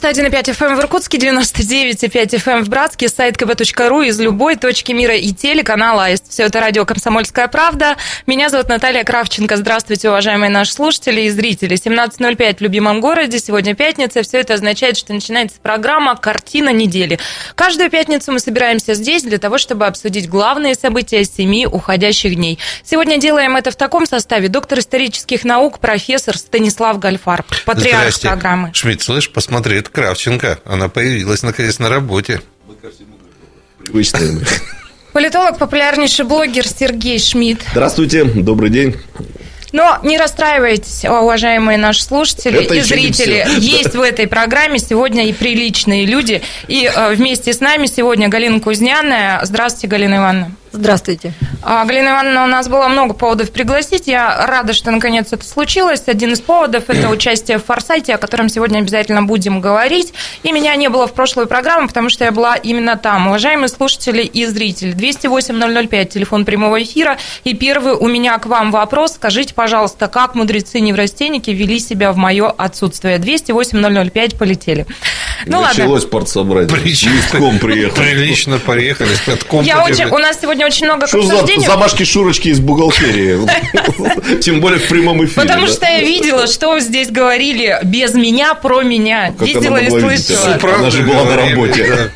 91,5 FM в Иркутске, 99,5 FM в Братске, сайт kb.ru из любой точки мира и телеканал АИСТ. Все это радио «Комсомольская правда». Меня зовут Наталья Кравченко. Здравствуйте, уважаемые наши слушатели и зрители. 17.05 в любимом городе, сегодня пятница. Все это означает, что начинается программа «Картина недели». Каждую пятницу мы собираемся здесь для того, чтобы обсудить главные события семи уходящих дней. Сегодня делаем это в таком составе. Доктор исторических наук, профессор Станислав Гальфар, патриарх Здрасте. программы. Шмидт, слышь, посмотри, это Кравченко. Она появилась, наконец, на работе. Привычные. Политолог, популярнейший блогер Сергей Шмидт. Здравствуйте, добрый день. Но не расстраивайтесь, уважаемые наши слушатели Это и зрители. Есть в этой программе сегодня и приличные люди. И э, вместе с нами сегодня Галина Кузняная. Здравствуйте, Галина Ивановна. Здравствуйте. А, Галина Ивановна, у нас было много поводов пригласить. Я рада, что наконец это случилось. Один из поводов – это участие в «Форсайте», о котором сегодня обязательно будем говорить. И меня не было в прошлой программе, потому что я была именно там. Уважаемые слушатели и зрители, 208-005, телефон прямого эфира. И первый у меня к вам вопрос. Скажите, пожалуйста, как мудрецы-неврастенники вели себя в мое отсутствие? 208-005, полетели. Ну ладно. Началось партсобрание. Прилично. Листком приехал. Прилично поехали. катком Я очень, у нас сегодня очень много Что за замашки Шурочки из бухгалтерии? Тем более в прямом эфире. Потому что я видела, что здесь говорили без меня, про меня. Видела и слышала. Она же была на работе.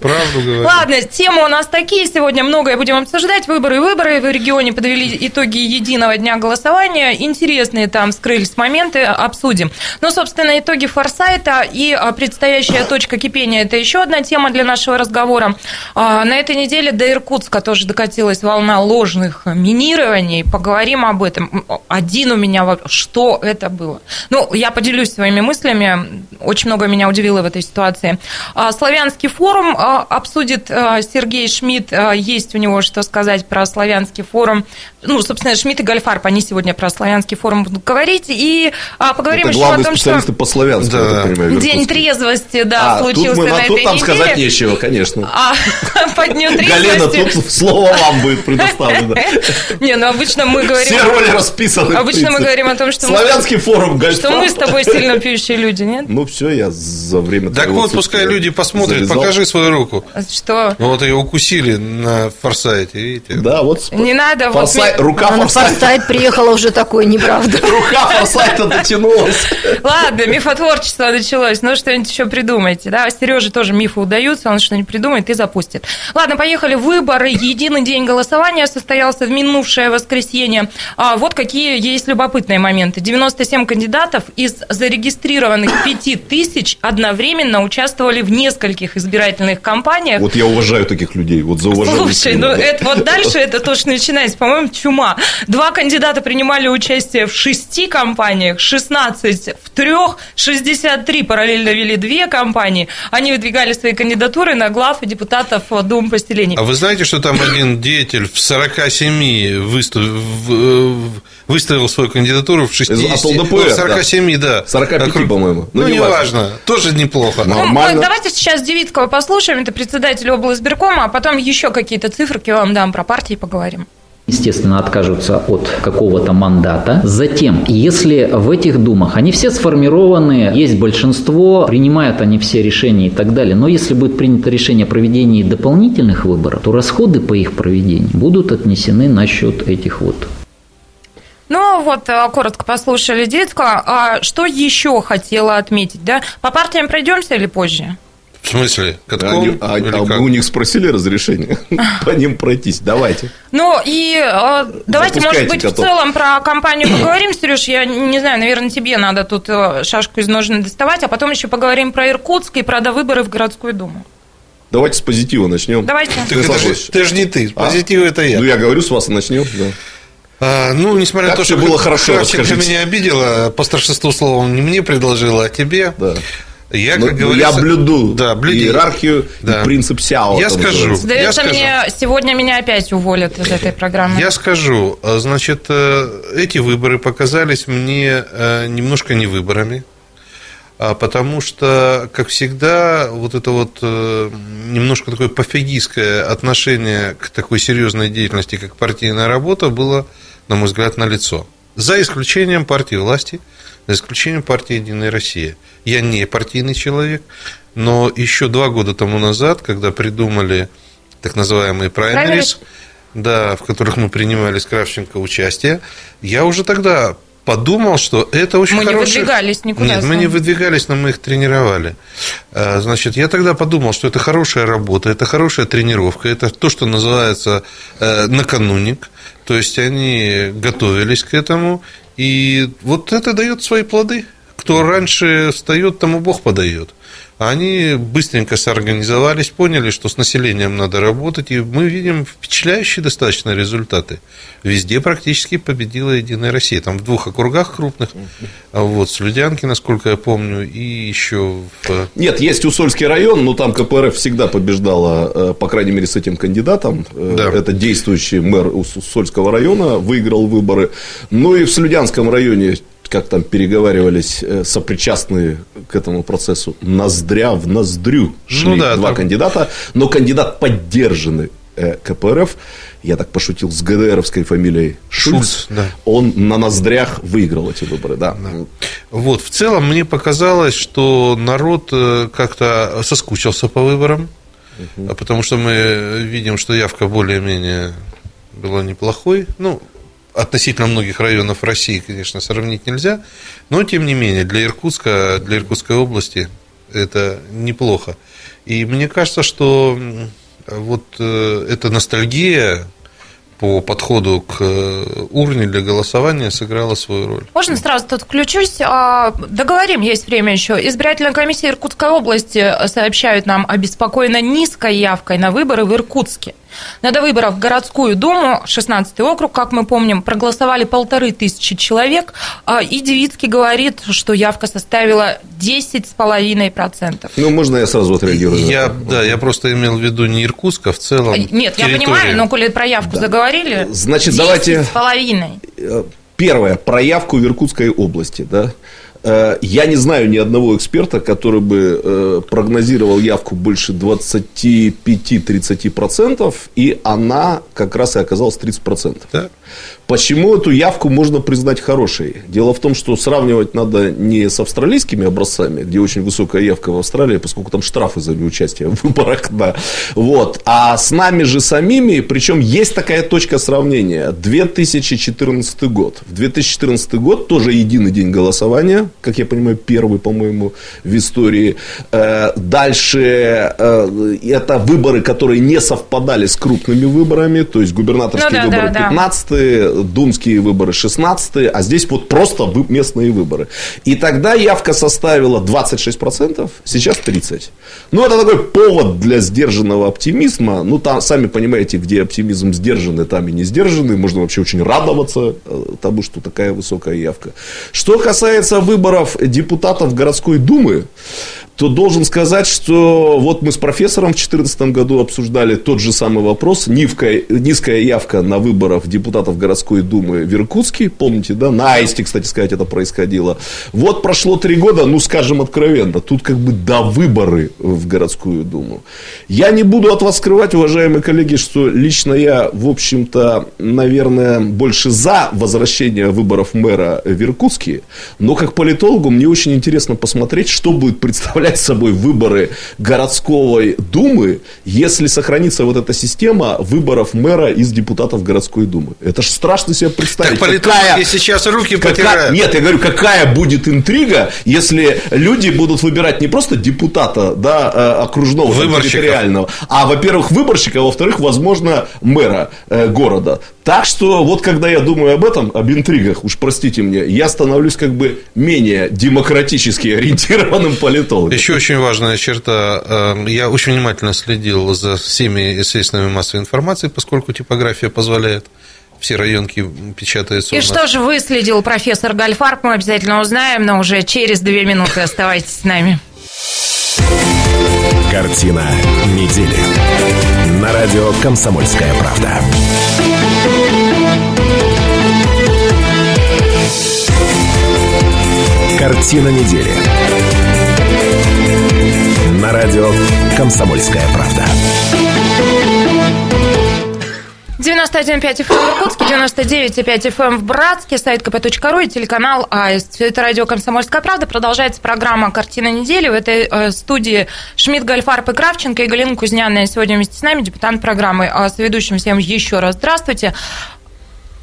Правду говорили. Ладно, темы у нас такие. Сегодня многое будем обсуждать. Выборы и выборы. В регионе подвели итоги единого дня голосования. Интересные там скрылись моменты. Обсудим. Ну, собственно, итоги форсайта и а, предстоящая точка кипения – это еще одна тема для нашего разговора. А, На этой неделе до Иркутска тоже докатилась волна ложных минирований. Поговорим об этом. Один у меня вопрос. Что это было? Ну, я поделюсь своими мыслями. Очень много меня удивило в этой ситуации. А, Славянский форум а, обсудит а, Сергей Шмидт. Есть у него что сказать про Славянский форум. Ну, собственно, Шмидт и Гальфарб, они сегодня про Славянский форум будут говорить. И поговорим Это еще о том, специалисты что по славянскому, Да. понимаю, День трезвости, да, А, случился тут, мы, на на- этой тут нам неделе. сказать нечего, конечно. А по дню Галена, трезвости... тут слово вам будет предоставлено. Не, ну обычно мы говорим... Все роли расписаны. Обычно мы говорим о том, что мы- Славянский форум, Что мы с тобой сильно пьющие люди, нет? Ну, все, я за время Так вот, пускай люди посмотрят. Покажи свою руку. Что? Ну, Вот ее укусили на форсайте, видите? Да, вот. Не надо, вот Рука А на форсайта. форсайт приехала уже такой, неправда. Рука форсайта дотянулась. Ладно, мифотворчество началось. Ну, что-нибудь еще придумайте. Да, Сереже тоже мифы удаются, он что-нибудь придумает и запустит. Ладно, поехали. Выборы. Единый день голосования состоялся в минувшее воскресенье. А вот какие есть любопытные моменты. 97 кандидатов из зарегистрированных 5 тысяч одновременно участвовали в нескольких избирательных кампаниях. Вот я уважаю таких людей. Вот за уважение. Слушай, ну это вот дальше это то, что начинается, по-моему, чума. Два кандидата принимали участие в шести компаниях, 16 в трех, 63 параллельно вели две компании. Они выдвигали свои кандидатуры на глав и депутатов Дум поселений. А вы знаете, что там один деятель в 47 выстав... в- выставил свою кандидатуру в 60... Из- от ЛДПР, Ну, в 47, да. 45, Округ- по-моему. Ну, Ну, неважно. Тоже неплохо. Ну, Ну, Нормально. мы- давайте сейчас Девицкого послушаем, это председатель облсберкома, а потом еще какие-то циферки вам дам про партии поговорим. Естественно, откажутся от какого-то мандата. Затем, если в этих думах, они все сформированы, есть большинство, принимают они все решения и так далее, но если будет принято решение о проведении дополнительных выборов, то расходы по их проведению будут отнесены на счет этих вот Ну вот, э, коротко послушали Девицкого. А что еще хотела отметить? Да? По партиям пройдемся или позже? В смысле? Катком? Они- а, а как? у них спросили разрешение по ним пройтись? Давайте. Ну и э, давайте, может Запускайте быть, в котов. целом про компанию поговорим, Сереж. Я не знаю, наверное, тебе надо тут э, шашку из ножны доставать, а потом еще поговорим про Иркутск и про довыборы в городскую думу. Давайте с позитива начнем. Давайте. Так это же, это же не ты. А? Позитив это я. Ну, я говорю, с вас и начнем. да. А, ну, несмотря Как на то, что было хорошо, Кравченко меня обидела, по старшеству словом не мне предложила, а тебе. Да. Я, Ну, как ну, говорится, я блюду да, блюди. иерархию Да. и принцип Сяо. Я скажу. Я Сдается скажу. мне, сегодня меня опять уволят из этой программы. Я скажу, а, значит, э, эти выборы показались мне э, немножко не выборами. а потому что, как всегда, вот это вот э, немножко такое пофигистское отношение к такой серьезной деятельности, как партийная работа, было, на мой взгляд, налицо. За исключением партии власти, за исключением партии «Единая Россия». Я не партийный человек, но еще два года тому назад, когда придумали так называемые праймерис, да, в которых мы принимали с Кравченко участие, я уже тогда подумал, что это очень мы хороший... не выдвигались никуда. Нет, мы не выдвигались, но мы их тренировали. А, значит, я тогда подумал, что это хорошая работа, это хорошая тренировка, это то, что называется э, накануник, то есть они готовились к этому, и вот это дает свои плоды. Кто раньше встает, тому Бог подает. Они быстренько соорганизовались, поняли, что с населением надо работать, и мы видим впечатляющие достаточно результаты. Везде практически победила Единая Россия. Там в двух округах крупных, а вот, с Людянки, насколько я помню, и еще в... Нет, есть Усольский район, но там КПРФ всегда побеждала, э, по крайней мере, с этим кандидатом. Э, Да. Это действующий мэр Усольского района, выиграл выборы. Ну и в Слюдянском районе как там переговаривались э, сопричастные к этому процессу, ноздря в ноздрю шли Ну да, два там- кандидата, но кандидат поддержанный э, КПРФ, я так пошутил, с ГДРовской фамилией Шульц, Шульц, да. он на ноздрях выиграл эти выборы, да. Вот, в целом мне показалось, что народ э, как-то соскучился по выборам, а потому что мы видим, что явка более-менее была неплохой. Ну, относительно многих районов России, конечно, сравнить нельзя, но тем не менее для Иркутска, для Иркутской области это неплохо. И мне кажется, что вот э, эта ностальгия по подходу к э, урне для голосования сыграла свою роль. Можно сразу тут включусь? А, Договорим, есть время еще. Избирательная комиссия Иркутской области сообщают нам о беспокойно низкой явкой на выборы в Иркутске. На до выборов в городскую думу, 16 округ, как мы помним, проголосовали полторы тысячи человек, а, и Девицкий говорит, что явка составила 10,5%. Ну, можно я сразу отреагирую? Я, да, я просто имел в виду не Иркутск, а в целом Нет, я территорию. понимаю, но коли про явку заговорили, Значит, давайте- 10,5%. Э, Первое, про явку в Иркутской области, да. Э, Я не знаю ни одного эксперта, который бы э, прогнозировал явку больше 25-30%, и она как раз и оказалась 30%. Да. Почему эту явку можно признать хорошей? Дело в том, что сравнивать надо не с австралийскими образцами, где очень высокая явка в Австралии, поскольку там штрафы за неучастие в выборах, да. Вот. А с нами же самими, причем есть такая точка сравнения. 2014 год. В 2014 год тоже единый день голосования, как я понимаю, первый, по-моему, в истории. Э, Дальше э, это выборы, которые не совпадали с крупными выборами, то есть губернаторские Ну да, выборы да, да. 15 думские выборы 16 а здесь вот просто местные выборы. И тогда явка составила 26%, сейчас 30%. Ну, это такой повод для сдержанного оптимизма. Ну, там, сами понимаете, где оптимизм сдержанный, там и не сдержанный. Можно вообще очень радоваться э, тому, что такая высокая явка. Что касается выборов депутатов городской думы, то должен сказать, что вот мы с профессором в 2014 году обсуждали тот же самый вопрос. Низкая, явка на выборах депутатов городской думы в Иркутске. Помните, да? На Аисте, кстати сказать, это происходило. Вот прошло три года, ну, скажем откровенно, тут как бы до выборы в городскую думу. Я не буду от вас скрывать, уважаемые коллеги, что лично я, в общем-то, наверное, больше за возвращение выборов мэра в Иркутске. Но как политологу мне очень интересно посмотреть, что будет представлять собой выборы городской думы, если сохранится вот эта система выборов мэра из депутатов городской думы. Это ж страшно себе представить. Так политологи сейчас руки какая- потирают. Нет, я говорю, какая будет интрига, если люди будут выбирать не просто депутата, да, э, окружного, территориального, а, во-первых, выборщика, а во-вторых, возможно, мэра э, города. Так что вот когда я думаю об этом, об интригах, уж простите мне, я становлюсь как бы менее демократически ориентированным политологом. Еще очень важная черта. э, Я очень внимательно следил за всеми средствами массовой информации, поскольку типография позволяет. Все районки печатаются у И нас. что же выследил профессор Гальфарб, мы обязательно узнаем, но уже через две минуты оставайтесь с нами. Картина недели. На радио «Комсомольская правда». Картина недели. На радио «Комсомольская правда». 91,5 FM в Иркутске, 99,5 FM в Братске, сайт kp.ру и телеканал АИС. Это радио «Комсомольская правда». Продолжается программа «Картина недели». В этой э, студии Шмидт, Гальфарб и Кравченко и Галина Кузняная сегодня вместе с нами, депутат программы. А с ведущим всем еще раз здравствуйте.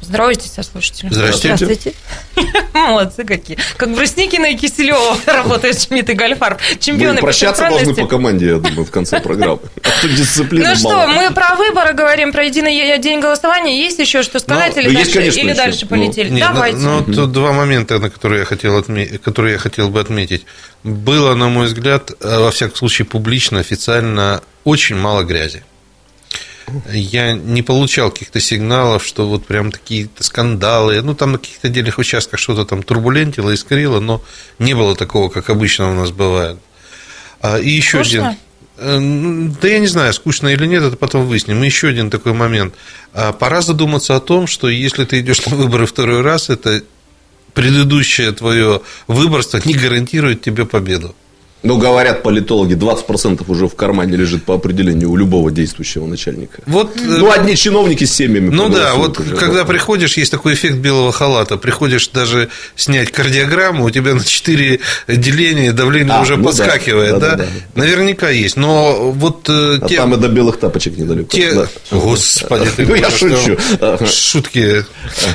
Здравствуйте, со слушателями. Здравствуйте. Здравствуйте. Молодцы какие. Как Брусникина и Киселева работают Шмидт и Гальфарб. Мы Чемпионы прощаться должны по команде, я думаю, в конце программы. А то дисциплины Ну что, мало. мы про выборы говорим, про единый день голосования. Есть еще что сказать Ну, или, есть, дальше, конечно, или дальше Ну, полетели? Давайте. Ну, ну, тут два момента, на которые я хотел отме- которые я хотел бы отметить. Было, на мой взгляд, э, во всяком случае, публично, официально очень мало грязи. Я не получал каких-то сигналов, что вот прям такие-то скандалы. Ну, там на каких-то отдельных участках что-то там турбулентило, искрило, но не было такого, как обычно у нас бывает. А, И еще Скучно? один. Э, ну, Да я не знаю, скучно или нет, это потом выясним. И еще один такой момент. А, Пора задуматься о том, что если ты идешь на выборы второй раз, это предыдущее твое выборство не гарантирует тебе победу. Ну, говорят политологи, 20% уже в кармане лежит по определению у любого действующего начальника. Вот, э, Ну, одни чиновники с семьями Ну да, вот уже, когда да. приходишь, есть такой эффект белого халата. Приходишь даже снять кардиограмму, у тебя на 4 деления давление А, уже ну да. подскакивает, да? Да-да-да. Наверняка есть. Но вот э, А те, там и до белых тапочек недалеко. те... Да. Господи, ты Ну, я шучу. Шутки.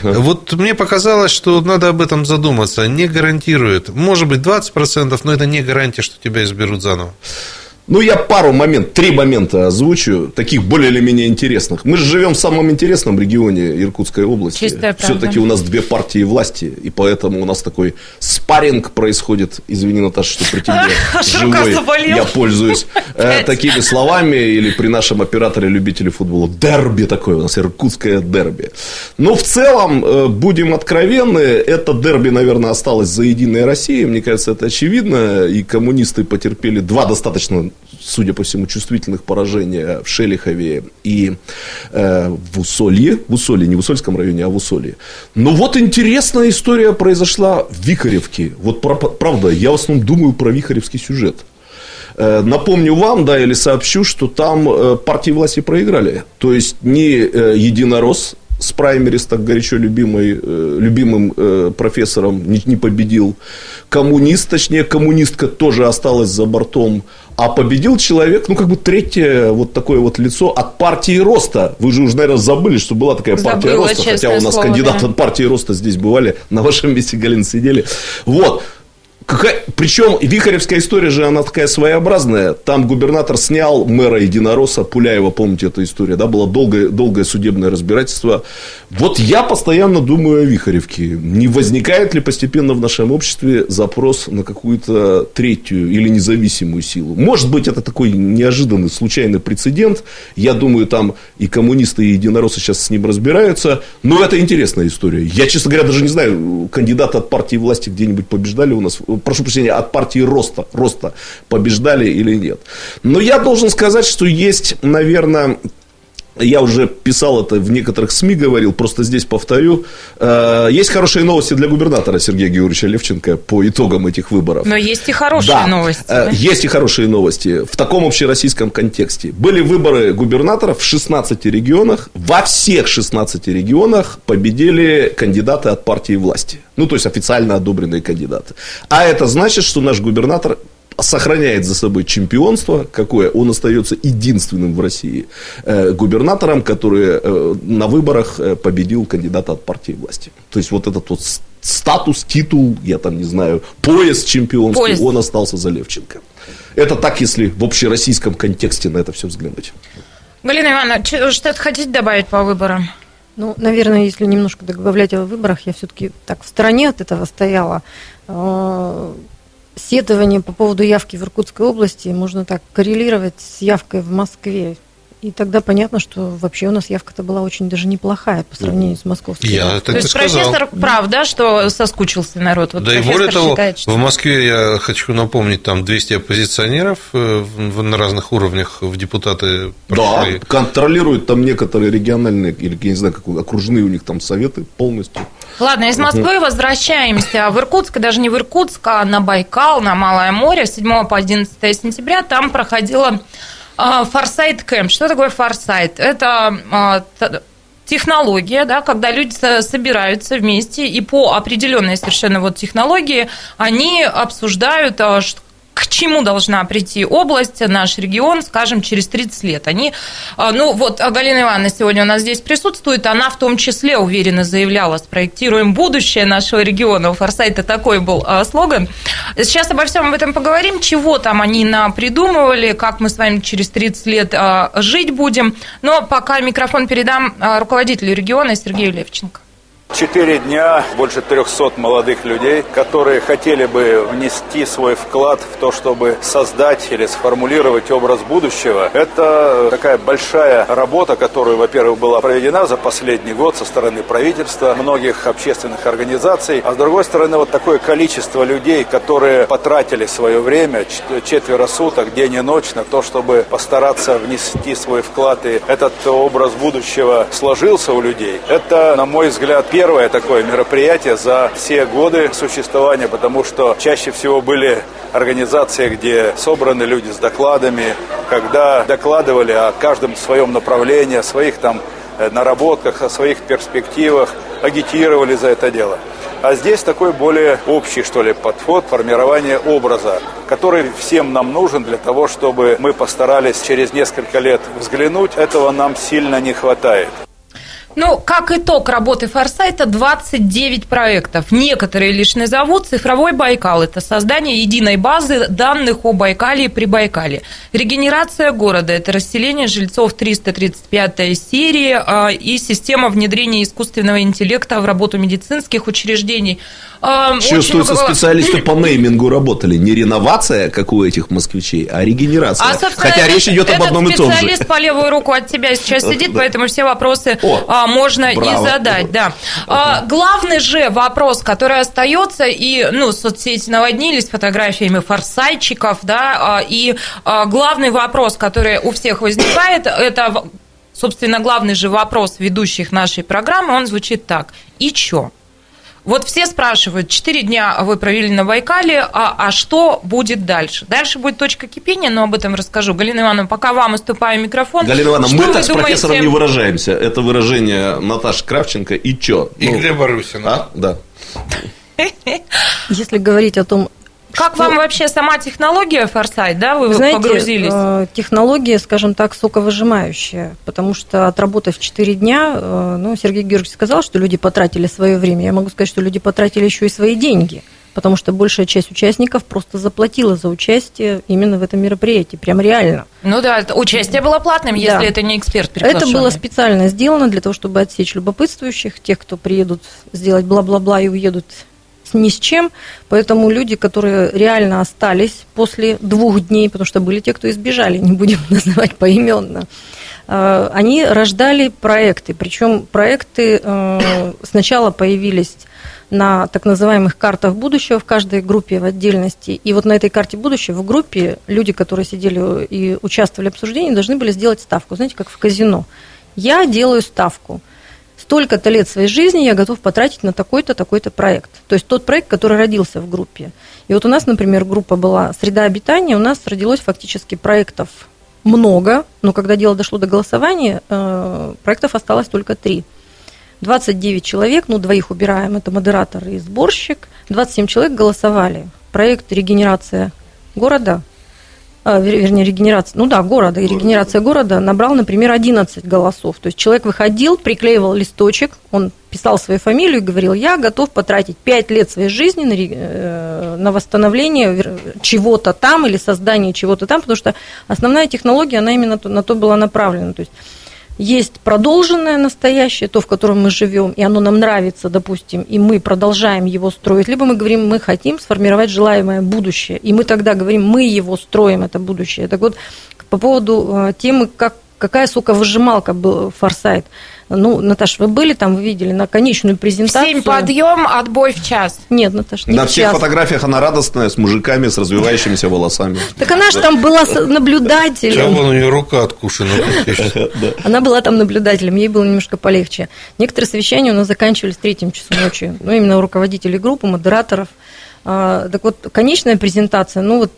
Вот мне показалось, что надо об этом задуматься. Не гарантирует. Может быть, 20%, но это не гарантия, что тебя изберут заново. Ну, я пару моментов, три момента озвучу, таких более или менее интересных. Мы же живем в самом интересном регионе Иркутской области. Чистая правда. Все-таки у нас две партии власти, и поэтому у нас такой спарринг происходит. Извини, Наташа, что при тебе живой я пользуюсь э, такими словами, или при нашем операторе любителе футбола. Дерби такое у нас, иркутское дерби. Но в целом, э, будем откровенны, это дерби, наверное, осталось за Единой Россией. Мне кажется, это очевидно. И коммунисты потерпели два достаточно, судя по всему, чувствительных поражения в Шелихове и э, в Усолье. В Усолье, не в Усольском районе, а в Усолье. Но вот интересная история произошла в Викаревке. Вот про- правда, я в основном думаю про Вихаревский сюжет. Э, Напомню вам, да, или сообщу, что там э, партии власти проиграли. То есть не э, единорос с праймерис, так горячо любимой, э, любимым э, профессором, не, не победил. Коммунист, точнее, коммунистка тоже осталась за бортом. А победил человек, ну, как бы третье вот такое вот лицо от партии роста. Вы же уже, наверное, забыли, что была такая партия Забыла, роста. Хотя у нас слово, кандидаты да. от партии роста здесь бывали. На вашем месте, Галин, сидели. Вот. Какая- причем Вихаревская история же, она такая своеобразная. Там губернатор снял мэра Единороса, Пуляева, помните эту историю, да, было долгое, долгое судебное разбирательство. Вот я постоянно думаю о Вихаревке. Не возникает ли постепенно в нашем обществе запрос на какую-то третью или независимую силу? Может быть, это такой неожиданный, случайный прецедент. Я думаю, там и коммунисты, и единороссы сейчас с ним разбираются. Но это интересная история. Я, честно говоря, даже не знаю, кандидаты от партии власти где-нибудь побеждали у нас. Прошу прощения, от партии роста, роста побеждали или нет. Но я должен сказать, что есть, наверное, я уже писал это в некоторых СМИ, говорил, просто здесь повторю. Э, Есть хорошие новости для губернатора Сергея Георгиевича Левченко по итогам этих выборов. Но есть и хорошие Да, новости. э, да? Есть и хорошие новости в таком общероссийском контексте. Были выборы губернаторов в 16 регионах. Во всех 16 регионах победили кандидаты от партии власти. Ну, то есть официально одобренные кандидаты. А это значит, что наш губернатор сохраняет за собой чемпионство, какое он остается единственным в России э, губернатором, который э, на выборах э, победил кандидата от партии власти. То есть вот этот вот статус, титул, я там не знаю, пояс чемпионский, Пояс. он остался за Левченко. Это так, если в общероссийском контексте на это все взглянуть. Галина Ивановна, что-то хотите добавить по выборам? Ну, наверное, если немножко добавлять о выборах, я все-таки так в стороне от этого стояла. Сетование по поводу явки в Иркутской области можно так коррелировать с явкой в Москве. И тогда понятно, что вообще у нас явка-то была очень даже неплохая по сравнению с московской. Я так То есть сказал. профессор прав, да, что соскучился народ. Вот Да и профессор более того, считает, что- в Москве, я хочу напомнить, там 200 оппозиционеров э, на разных уровнях в депутаты Да, прошли. контролируют там некоторые региональные, или, я не знаю, как окружные у них там советы полностью. Ладно, из Москвы возвращаемся в Иркутск, даже не в Иркутск, а на Байкал, на Малое море. С 7 по 11 сентября там проходила а, Форсайт Кэмп. Что такое Форсайт? Это а, технология, да, когда люди со- собираются вместе и по определенной совершенно вот технологии они обсуждают, а, к чему должна прийти область, наш регион, скажем, через 30 лет. Они, а, ну вот а Галина Ивановна сегодня у нас здесь присутствует, она в том числе уверенно заявляла, спроектируем будущее нашего региона. У Форсайта такой был а, слоган. Сейчас обо всем об этом поговорим, чего там они придумывали, как мы с вами через 30 лет жить будем. Но пока микрофон передам руководителю региона Сергею Левченко. Четыре дня, больше 300 молодых людей, которые хотели бы внести свой вклад в то, чтобы создать или сформулировать образ будущего. Это такая большая работа, которая, во-первых, была проведена за последний год со стороны правительства, многих общественных организаций, а с другой стороны, вот такое количество людей, которые потратили свое время, чет- четверо суток, день и ночь, на то, чтобы постараться внести свой вклад, и этот образ будущего сложился у людей. Это, на мой взгляд, первое такое мероприятие за все годы существования, потому что чаще всего были организации, где собраны люди с докладами, когда докладывали о каждом своем направлении, о своих там э, наработках, о своих перспективах, агитировали за это дело. А здесь такой более общий, что ли, подход формирования образа, который всем нам нужен для того, чтобы мы постарались через несколько лет взглянуть. Этого нам сильно не хватает. Ну, как итог работы Форсайта, 29 проектов. Некоторые лишь назовут. Цифровой Байкал – это создание единой базы данных о Байкале и Прибайкале. Регенерация города – это расселение жильцов 335 серии а, и система внедрения искусственного интеллекта в работу медицинских учреждений. Очень Чувствуется, много специалисты по неймингу работали. Не реновация, как у этих москвичей, а регенерация. А, Хотя речь идет об одном и том же. специалист по левую руку от тебя сейчас сидит, поэтому все вопросы О, а, можно браво. и задать. Да. А, главный же вопрос, который остается, и ну, соцсети наводнились фотографиями форсайчиков, да, а, и а, главный вопрос, который у всех возникает, это, собственно, главный же вопрос ведущих нашей программы, он звучит так. И чё? Вот все спрашивают, четыре дня вы провели на Байкале, а, а что будет дальше? Дальше будет точка кипения, но об этом расскажу. Галина Ивановна, пока вам уступаю микрофон. Галина Ивановна, мы так с профессором думаете? не выражаемся. Это выражение Наташи Кравченко и чё? И Ну, Глеба Русина. а? Да. Если говорить о том, Как что- вам вообще сама технология Форсайт, да, вы знаете, погрузились? э, технология, скажем так, соковыжимающая, потому что отработав 4 дня, э, ну, Сергей Георгиевич сказал, что люди потратили свое время. Я могу сказать, что люди потратили еще и свои деньги, потому что большая часть участников просто заплатила за участие именно в этом мероприятии, прям реально. Ну да, участие было платным, если Да. это не эксперт Это было специально сделано для того, чтобы отсечь любопытствующих, тех, кто приедут сделать бла-бла-бла и уедут ни с чем. Поэтому люди, которые реально остались после двух дней, потому что были те, кто избежали, не будем называть поименно, э, они рождали проекты. Причем проекты э, сначала появились на так называемых картах будущего в каждой группе в отдельности. И вот на этой карте будущего в группе люди, которые сидели и участвовали в обсуждении, должны были сделать ставку. Знаете, как в казино. Я делаю ставку. Столько-то лет своей жизни я готов потратить на такой-то, такой-то проект. То есть тот проект, который родился в группе. И вот у нас, например, группа была «Среда обитания», у нас родилось фактически проектов много, но когда дело дошло до голосования, э, проектов осталось только три. 29 человек, ну, двоих убираем, это модератор и сборщик. 27 человек голосовали. Проект «Регенерация города», вернее, регенерация, ну да, города, и регенерация города набрал, например, 11 голосов. То есть человек выходил, приклеивал листочек, он писал свою фамилию и говорил, я готов потратить 5 лет своей жизни на, э, на восстановление чего-то там или создание чего-то там, потому что основная технология, она именно на то была направлена. То есть есть продолженное настоящее, то, в котором мы живем, и оно нам нравится, допустим, и мы продолжаем его строить, либо мы говорим, мы хотим сформировать желаемое будущее, и мы тогда говорим, мы его строим, это будущее. Так вот, по поводу э, темы, как какая, сука, выжималка был Форсайт. Ну, Наташ, вы были там, вы видели на конечную презентацию? Семь подъем, отбой в час. Нет, Наташ, не На всех час. фотографиях она радостная, с мужиками, с развивающимися волосами. Так она же там была с- наблюдателем. Вон у нее рука откушена. Она была там наблюдателем, ей было немножко полегче. Некоторые совещания у нас заканчивались в третьем часу ночи. Ну, именно у руководителей группы, модераторов. А, так вот, конечная презентация, ну вот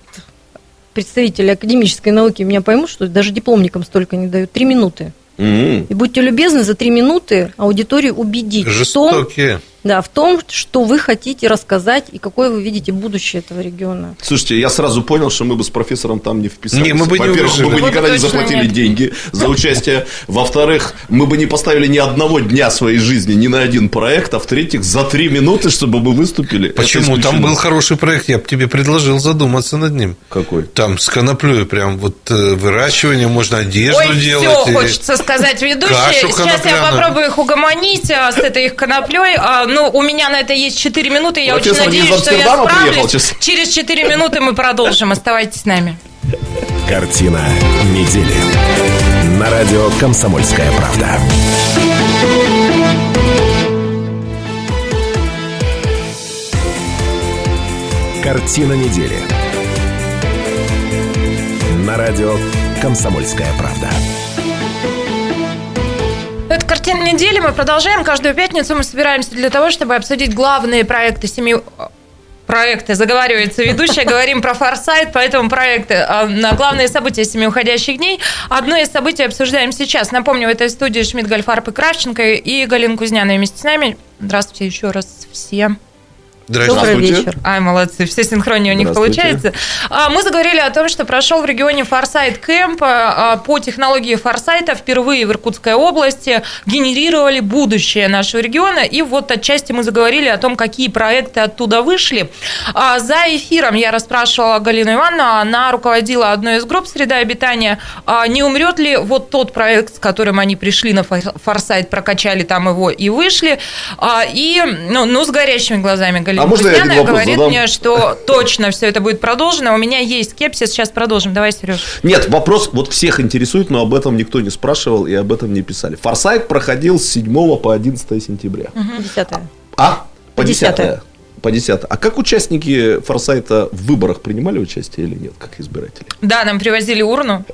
представители академической науки меня поймут, что даже дипломникам столько не дают. Три минуты. М. И будьте любезны, за три минуты аудиторию убедить в том, Жестокие. Да, в том, что вы хотите рассказать и какое вы видите будущее этого региона. Слушайте, я сразу понял, что мы бы с профессором там не вписались. Не, мы бы не Во-первых, мы бы никогда не заплатили нет. деньги за участие. Во-вторых, мы бы не поставили ни одного дня своей жизни ни на один проект. А в-третьих, за три минуты, чтобы мы выступили. Почему? Там был хороший проект, я бы тебе предложил задуматься над ним. Какой? Там с коноплей прям вот э, выращивание, можно одежду Ой, делать. все, и- хочется сказать ведущие. Сейчас я попробую их угомонить а, с этой их коноплей. Ну, у меня на это есть 4 минуты. Я Профессор очень надеюсь, что я справлюсь. Через 4 минуты мы продолжим. Оставайтесь с нами. Картина недели. На радио «Комсомольская правда». Картина недели. На радио «Комсомольская правда». Это картина недели. Мы продолжаем. Каждую пятницу мы собираемся для того, чтобы обсудить главные проекты семи проекты, заговаривается ведущая, говорим про форсайт, поэтому проекты а, на главные события семи уходящих дней. Одно из событий обсуждаем сейчас. Напомню, в этой студии Шмидт, Гольфарб и Кравченко и Галина Кузнянова вместе с нами. Здравствуйте еще раз всем. Добрый вечер. Ай, молодцы, все синхроннее у них получается. А, Мы заговорили о том, что прошел в регионе Форсайт Кэмп а, по технологии Форсайта впервые в Иркутской области генерировали будущее нашего региона. И вот отчасти мы заговорили о том, какие проекты оттуда вышли. А, За эфиром я расспрашивала Галину Ивановну, она руководила одной из групп «Среда обитания». А Не умрет ли вот тот проект, с которым они пришли на Фор- Форсайт, прокачали там его и вышли. А, И, ну, ну, с горящими глазами Галина А можно я один вопрос говорит задам? мне, что точно все это будет продолжено. У меня есть скепсис, сейчас продолжим. Давай, Сереж. Нет, вопрос вот всех интересует, но об этом никто не спрашивал и об этом не писали. Форсайт проходил с 7 по 11 сентября. Десятое. А? По По 10. десятое. По 10. А как участники Форсайта в выборах принимали участие или нет, как избиратели? Да, нам привозили урну.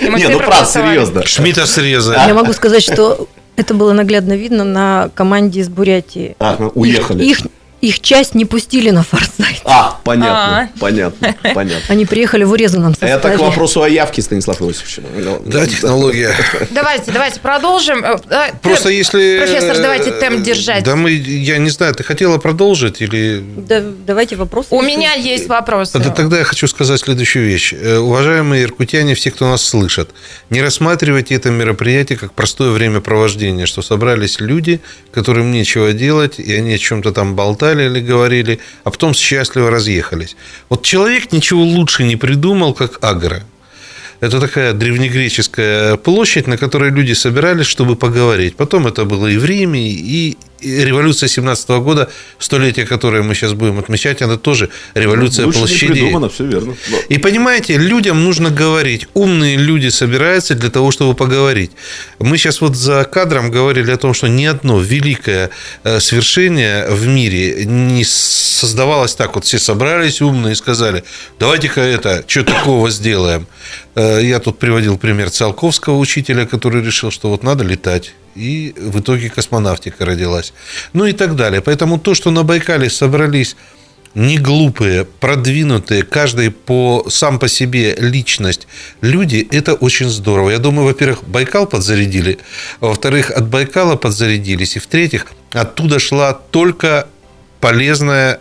Не, ну правда, серьезно. Шмидта срезали. Я могу сказать, что это было наглядно видно на команде из Бурятии. А, уехали. Их, их, их часть не пустили на форсайт. А, понятно, понятно, понятно. Они приехали в урезанном составе. Это к вопросу о явке, Станислав Иосифович. Да, технология. Давайте, давайте продолжим. Э, э, Просто если... Профессор, давайте э, темп держать. Да мы, я не знаю, ты хотела продолжить или... Да, давайте вопросы. У меня есть вопросы. Тогда, тогда я хочу сказать следующую вещь. Уважаемые иркутяне, все, кто нас слышат, не рассматривайте это мероприятие как простое времяпровождение, что собрались люди, которым нечего делать, и они о чем-то там болтали или говорили, а потом счастливо разъехались. Вот человек ничего лучше не придумал, как агро. Это такая древнегреческая площадь, на которой люди собирались, чтобы поговорить. Потом это было и в Риме, и революция 17 года, столетие, которое мы сейчас будем отмечать, она тоже революция Лучше не площадей. придумано, все верно. Но- И понимаете, людям нужно говорить. Умные люди собираются для того, чтобы поговорить. Мы сейчас вот за кадром говорили о том, что ни одно великое э, свершение в мире не создавалось так. Вот все собрались умные и сказали, давайте-ка это, что такого сделаем. Э, Я тут приводил пример Циолковского учителя, который решил, что вот надо летать. И в итоге космонавтика родилась. Ну и так далее. Поэтому то, что на Байкале собрались не глупые, продвинутые, каждый по, сам по себе личность люди, это очень здорово. Я думаю, во-первых, Байкал подзарядили, во-вторых, от Байкала подзарядились, и в-третьих, оттуда шла только полезная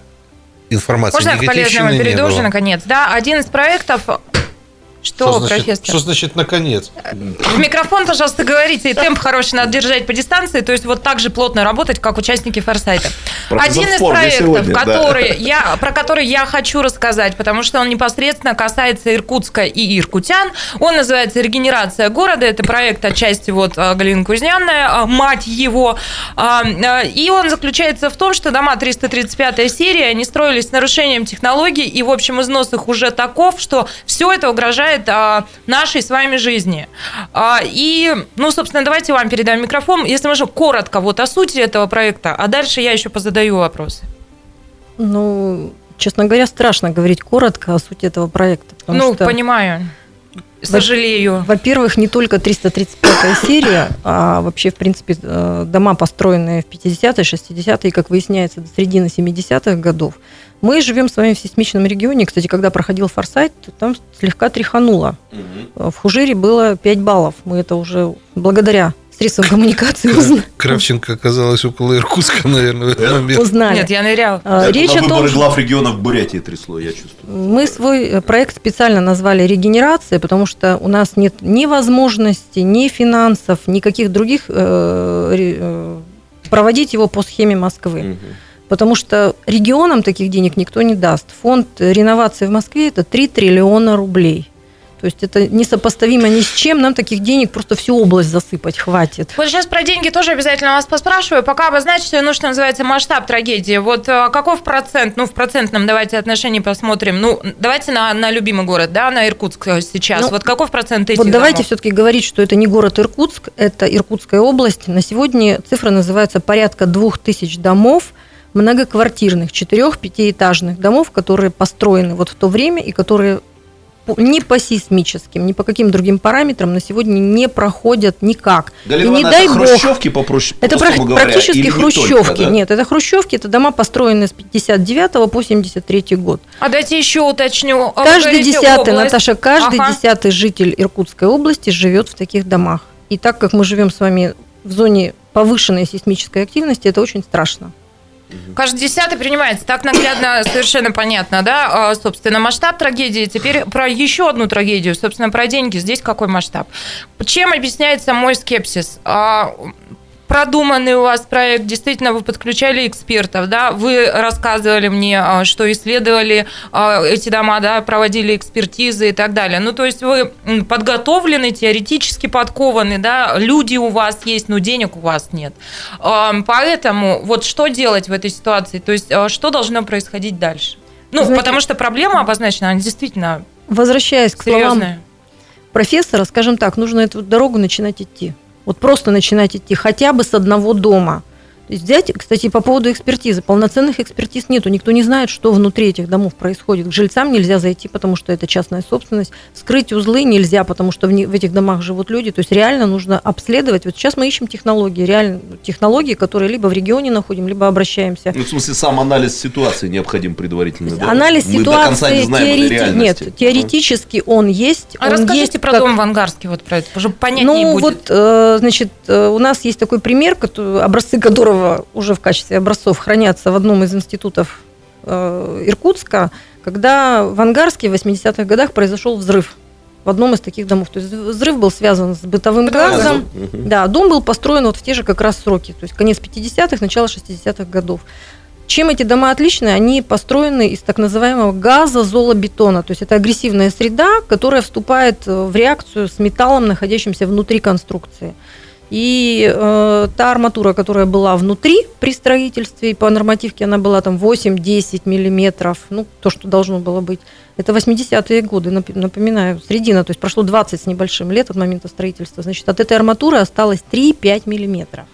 информация. Можно к полезному перейду уже, наконец? Да, один из проектов... Что, значит, профессор? что значит наконец? В микрофон, пожалуйста, говорите, и темп хороший надо держать по дистанции, то есть вот так же плотно работать, как участники форсайта. Профессор Один из проектов, сегодня, да. который я, про который я хочу рассказать, потому что он непосредственно касается Иркутска и иркутян. Он называется «Регенерация города». Это проект отчасти вот а, Галина Кузнянная, а, мать его. А, И он заключается в том, что дома 335 серии, они строились с нарушением технологий, и, в общем, износ их уже таков, что все это угрожает а, нашей с вами жизни. А, И, ну, собственно, давайте вам передам микрофон. Если можно, коротко вот о сути этого проекта, а дальше я еще позадаю вопросы. Ну, честно говоря, страшно говорить коротко о сути этого проекта. ну, что, понимаю. Сожалею. Во-первых, не только 335 серия, а вообще, в принципе, э, дома, построенные в 50-е, 60-е, как выясняется, до середины 70-х годов. Мы живем с вами в сейсмичном регионе. Кстати, когда проходил форсайт, там слегка тряхануло. В Хужире было 5 баллов. Мы это уже благодаря средствам коммуникации узна- Кравченко оказалась около Иркутска, наверное, в этот момент. узнали. Нет, я нырял. А, Речь о том, глав регионов в Бурятии трясло, я чувствую. мы свой э, проект специально назвали «Регенерация», потому что у нас нет ни возможности, ни финансов, никаких других э, э, проводить его по схеме Москвы. Потому что регионам таких денег никто не даст. Фонд реновации в Москве – это 3 триллиона рублей. То есть это несопоставимо ни с чем. Нам таких денег просто всю область засыпать хватит. Вот сейчас про деньги тоже обязательно вас поспрашиваю. Пока обозначите, ну, что называется, масштаб трагедии. Вот э, каков процент, ну, в процентном давайте отношении посмотрим. Ну, давайте на, на любимый город, да, на Иркутск э, сейчас. Ну, вот каков процент этих Вот давайте домов? все-таки говорить, что это не город Иркутск, это Иркутская область. На сегодня цифра называется порядка двух тысяч домов многоквартирных, четырех-пятиэтажных домов, которые построены вот в то время и которые ни по сейсмическим, ни по каким другим параметрам на сегодня не проходят никак. Галина и не дай это бог. хрущевки попроще, Это прак- говоря, практически или не хрущевки. только, да? Нет, это хрущевки, это дома, построенные с 59 по 73 год. А дайте еще уточню. А Каждый десятый, область. Наташа, каждый Ага. десятый житель Иркутской области живет в таких домах. И так как мы живем с вами в зоне повышенной сейсмической активности, это очень страшно. Каждый десятый принимается. Так наглядно совершенно понятно, да? А, Собственно, масштаб трагедии. Теперь про еще одну трагедию. Собственно, про деньги. Здесь какой масштаб? Чем объясняется мой скепсис? А, Продуманный у вас проект, действительно, вы подключали экспертов, да, вы рассказывали мне, а, что исследовали а, эти дома, да, проводили экспертизы и так далее. Ну, то есть вы подготовлены, теоретически подкованы, да, люди у вас есть, но денег у вас нет. А, Поэтому вот что делать в этой ситуации? То есть что должно происходить дальше? Ну, Знаете- потому что проблема обозначена, она действительно Возвращаясь к словам профессора, скажем так, нужно эту дорогу начинать идти. Вот просто начинать идти хотя бы с одного дома. Взять, кстати, по поводу экспертизы. Полноценных экспертиз нету. Никто не знает, что внутри этих домов происходит. К жильцам нельзя зайти, потому что это частная собственность. Скрыть узлы нельзя, потому что в, ни- в этих домах живут люди. То есть реально нужно обследовать. Вот сейчас мы ищем технологии, реально технологии, которые либо в регионе находим, либо обращаемся. Ну, в смысле, сам анализ ситуации необходим предварительно, да? Анализ Мы до конца не ситуации знаем теорети- реальности. нет, теоретически он есть. А он расскажите есть про как- дом в Ангарске, вот про это, чтобы понятнее Ну, будет. вот, э, значит, э, у нас есть такой пример, образцы которого уже в качестве образцов хранятся в одном из институтов э, Иркутска, когда в Ангарске в 80-х годах произошел взрыв в одном из таких домов. То есть взрыв был связан с бытовым газом. Да, дом был построен вот в те же как раз сроки, то есть конец 50-х, начало 60-х годов. Чем эти дома отличны? Они построены из так называемого газозолобетона, то есть это агрессивная среда, которая вступает в реакцию с металлом, находящимся внутри конструкции. И э, та арматура, которая была внутри при строительстве, по нормативке она была там 8-10 миллиметров, ну, то, что должно было быть, это 80-е годы, нап- напоминаю, средина, то есть прошло 20 с небольшим лет от момента строительства. Значит, от этой арматуры осталось 3-5 миллиметров.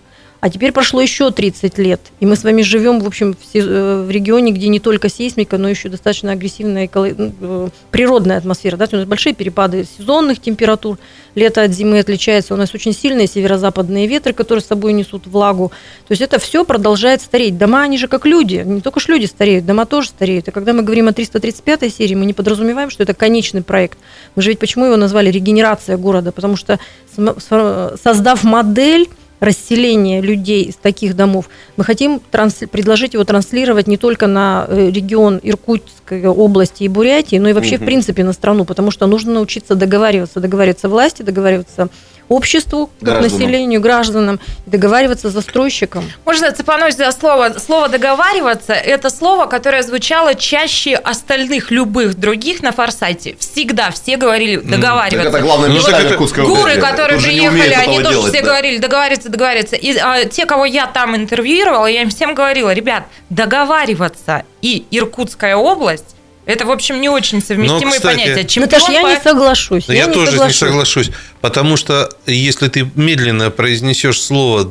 А теперь прошло еще 30 лет, и мы с вами живем, в общем, э, в регионе, где не только сейсмика, но еще достаточно агрессивная э, природная атмосфера. Да? У нас большие перепады сезонных температур, лето от зимы отличается, у нас очень сильные северо-западные ветры, которые с собой несут влагу. То есть это все продолжает стареть. Дома, они же как люди, не только ж люди стареют, дома тоже стареют. И когда мы говорим о 335 серии, мы не подразумеваем, что это конечный проект. Мы же ведь почему его назвали регенерация города? Потому что создав модель расселения людей из таких домов. Мы хотим транс- предложить его транслировать не только на э, регион Иркутской области и Бурятии, но и вообще, в Мгм. принципе, на страну, потому что нужно научиться договариваться. Договариваться власти, договариваться обществу, Гражданам. населению, гражданам, договариваться с застройщиком. Можно цепануть за слово. Слово «договариваться» – это слово, которое звучало чаще остальных любых других на форсайте. Всегда все говорили Так «договариваться». это главное Ну, мечта так это Иркутской Гуры, которые не приехали, они тоже делать, все да. говорили, договариваться, договариваться. И а, те, кого я там интервьюировала, я им всем говорила, ребят, договариваться и Иркутская область, это, в общем, не очень совместимые Но, кстати- понятия. Чемпион Наташа, я по- не соглашусь. Но я, не тоже соглашусь. не соглашусь, потому что если ты медленно произнесешь слово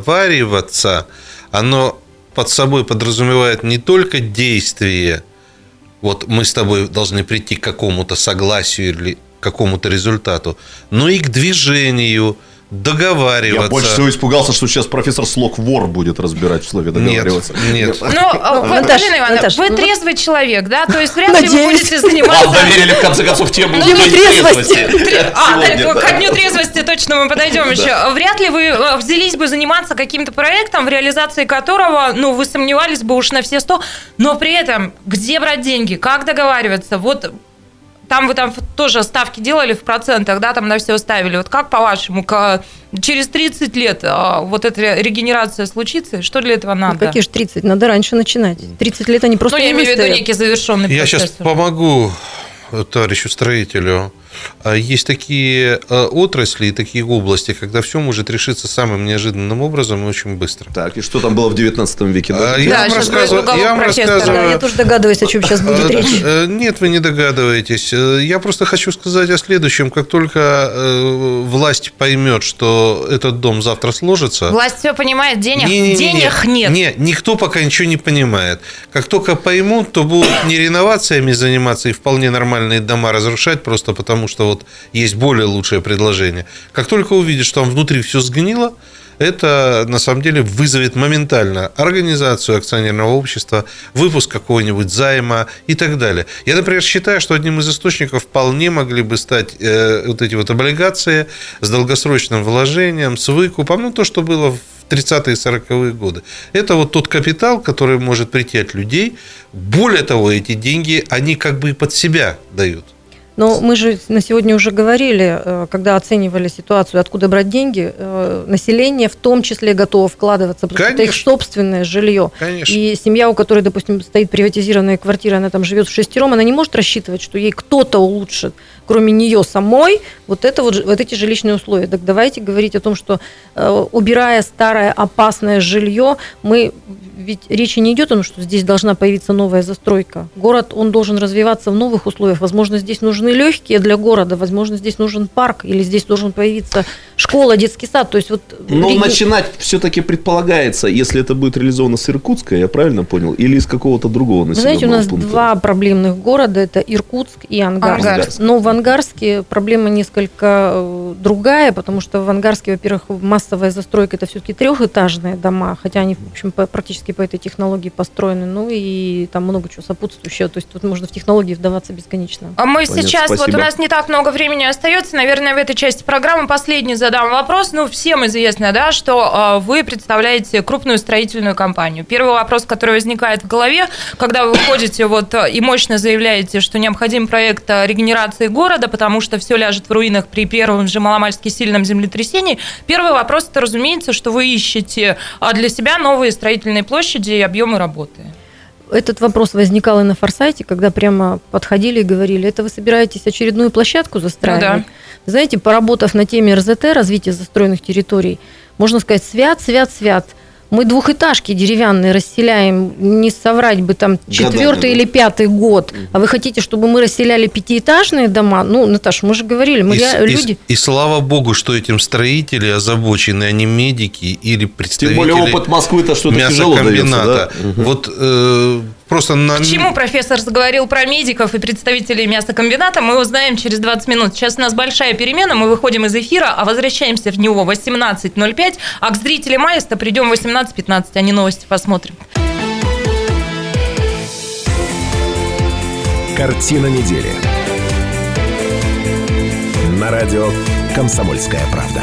договариваться, оно под собой подразумевает не только действие, вот мы с тобой должны прийти к какому-то согласию или к какому-то результату, но и к движению, договариваться. Я больше всего испугался, что сейчас профессор Слок вор будет разбирать в слове Нет, договариваться. нет. Ну, а, вот, Наташ, Галина Ивановна, Наташ, вы ну- трезвый человек, да? То есть вряд ли вы будете Вам заниматься... доверили, в конце концов, тему Ну, трезвости. А, ко дню трезвости точно мы подойдем еще. Вряд ли вы э, взялись бы заниматься каким-то проектом, в реализации которого, ну, вы сомневались бы уж на все сто, но при этом где брать деньги, как договариваться, вот там вы там тоже ставки делали в процентах, да, там на все ставили. Вот как по-вашему, к- через 30 лет а, вот эта регенерация случится? Что для этого Ну, надо? Какие же 30? Надо раньше начинать. 30 лет они Ну, просто я не имею в виду некий завершенный Я процесс. сейчас помогу э, товарищу строителю. А Есть такие э, отрасли и такие области, когда все может решиться самым неожиданным образом и очень быстро. Так, и что там было в 19 веке? А, да? Я Да, вам рассказываю, я вам профессора. Да, рассказываю я тоже догадываюсь, о чем сейчас будет Э, речь. э, Нет, вы не догадываетесь. Я просто хочу сказать о следующем. Как только власть поймет, что этот дом завтра сложится... Власть все понимает, денег, Не-не-не-не. денег нет. Не, никто пока ничего не понимает. Как только поймут, то будут не реновациями заниматься и вполне нормальные дома разрушать, просто потому что вот есть более лучшее предложение. Как только увидят, что там внутри все сгнило, это на самом деле вызовет моментально организацию акционерного общества, выпуск какого-нибудь займа и так далее. Я, например, считаю, что одним из источников вполне могли бы стать э, вот эти вот облигации с долгосрочным вложением, с выкупом, ну то, что было в 30-е и 40-е годы. Это вот тот капитал, который может прийти от людей. Более того, эти деньги, они как бы и под себя дают. Но мы же на сегодня уже говорили, э, когда оценивали ситуацию, откуда брать деньги, э, население в том числе готово вкладываться, потому что это их собственное жилье. Конечно. И семья, у которой, допустим, стоит приватизированная квартира, она там живет в шестером, она не может рассчитывать, что ей кто-то улучшит, кроме нее самой, вот, это вот, вот эти жилищные условия. Так давайте говорить о том, что э, убирая старое опасное жилье, мы ведь речи не идет о том, что здесь должна появиться новая застройка. Город, он должен развиваться в новых условиях. Возможно, здесь нужны легкие для города, возможно, здесь нужен парк, или здесь должен появиться школа, детский сад. То есть вот Но реги- начинать все-таки предполагается, если это будет реализовано с Иркутска, я правильно понял, или из какого-то другого Вы населенного знаете, у нас пункта? два проблемных города, это Иркутск и Ангарск. Ангарск. Но в Ангарске проблема несколько э, другая, потому что в Ангарске, во-первых, массовая застройка это все-таки трехэтажные дома, хотя они, в общем, по- практически по этой технологии построены, ну и там много чего сопутствующего, то есть тут можно в технологии вдаваться бесконечно. А мы Понятно, сейчас, вот спасибо. у нас не так много времени остается, наверное, в этой части программы последний задам вопрос. Ну, всем известно, да, что э, вы представляете крупную строительную компанию. Первый вопрос, который возникает в голове, когда вы выходите вот и мощно заявляете, что необходим проект э, регенерации города, потому что все ляжет в руинах при первом же маломальски сильном землетрясении. Первый вопрос, это, разумеется, что вы ищете а, для себя новые строительные площади и объемы работы. Этот вопрос возникал и на Форсайте, когда прямо подходили и говорили, это вы собираетесь очередную площадку застраивать? Ну да. Знаете, поработав на теме РЗТ, развития застроенных территорий, можно сказать, свят, свят, свят. Мы двухэтажки деревянные расселяем, не соврать бы там четвертый или пятый год. А вы хотите, чтобы мы расселяли пятиэтажные дома? Ну, Наташа, мы же говорили, мы и, с- и люди... и слава богу, что этим строители озабочены, а не медики или Тем представители более опыт Москвы-то что-то тяжело дается, да? мясокомбината. Вот э, просто на... Почему профессор заговорил про медиков и представителей мясокомбината, мы узнаем через 20 минут. Сейчас у нас большая перемена, мы выходим из эфира, а возвращаемся в него в 18.05, а к зрителям Аиста придем в 18.15, а не новости посмотрим. Картина недели. На радио «Комсомольская правда».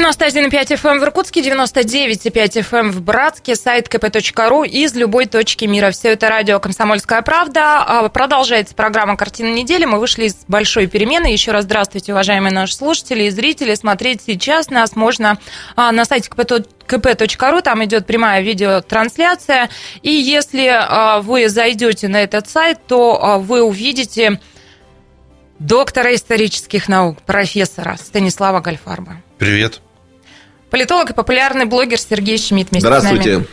91,5 FM эм в Иркутске, 99,5 FM эм в Братске, сайт kp.ru из любой точки мира. Все это радио «Комсомольская правда». А, продолжается программа «Картина недели». Мы вышли из большой перемены. Еще раз здравствуйте, уважаемые наши слушатели и зрители. Смотреть сейчас нас можно а, на сайте kp.ru. Там идет прямая видеотрансляция. И если а, вы зайдете на этот сайт, то вы увидите доктора исторических наук, профессора Станислава Гальфарба. Привет. Политолог и популярный блогер Сергей Шмидт вместе Здравствуйте. с нами.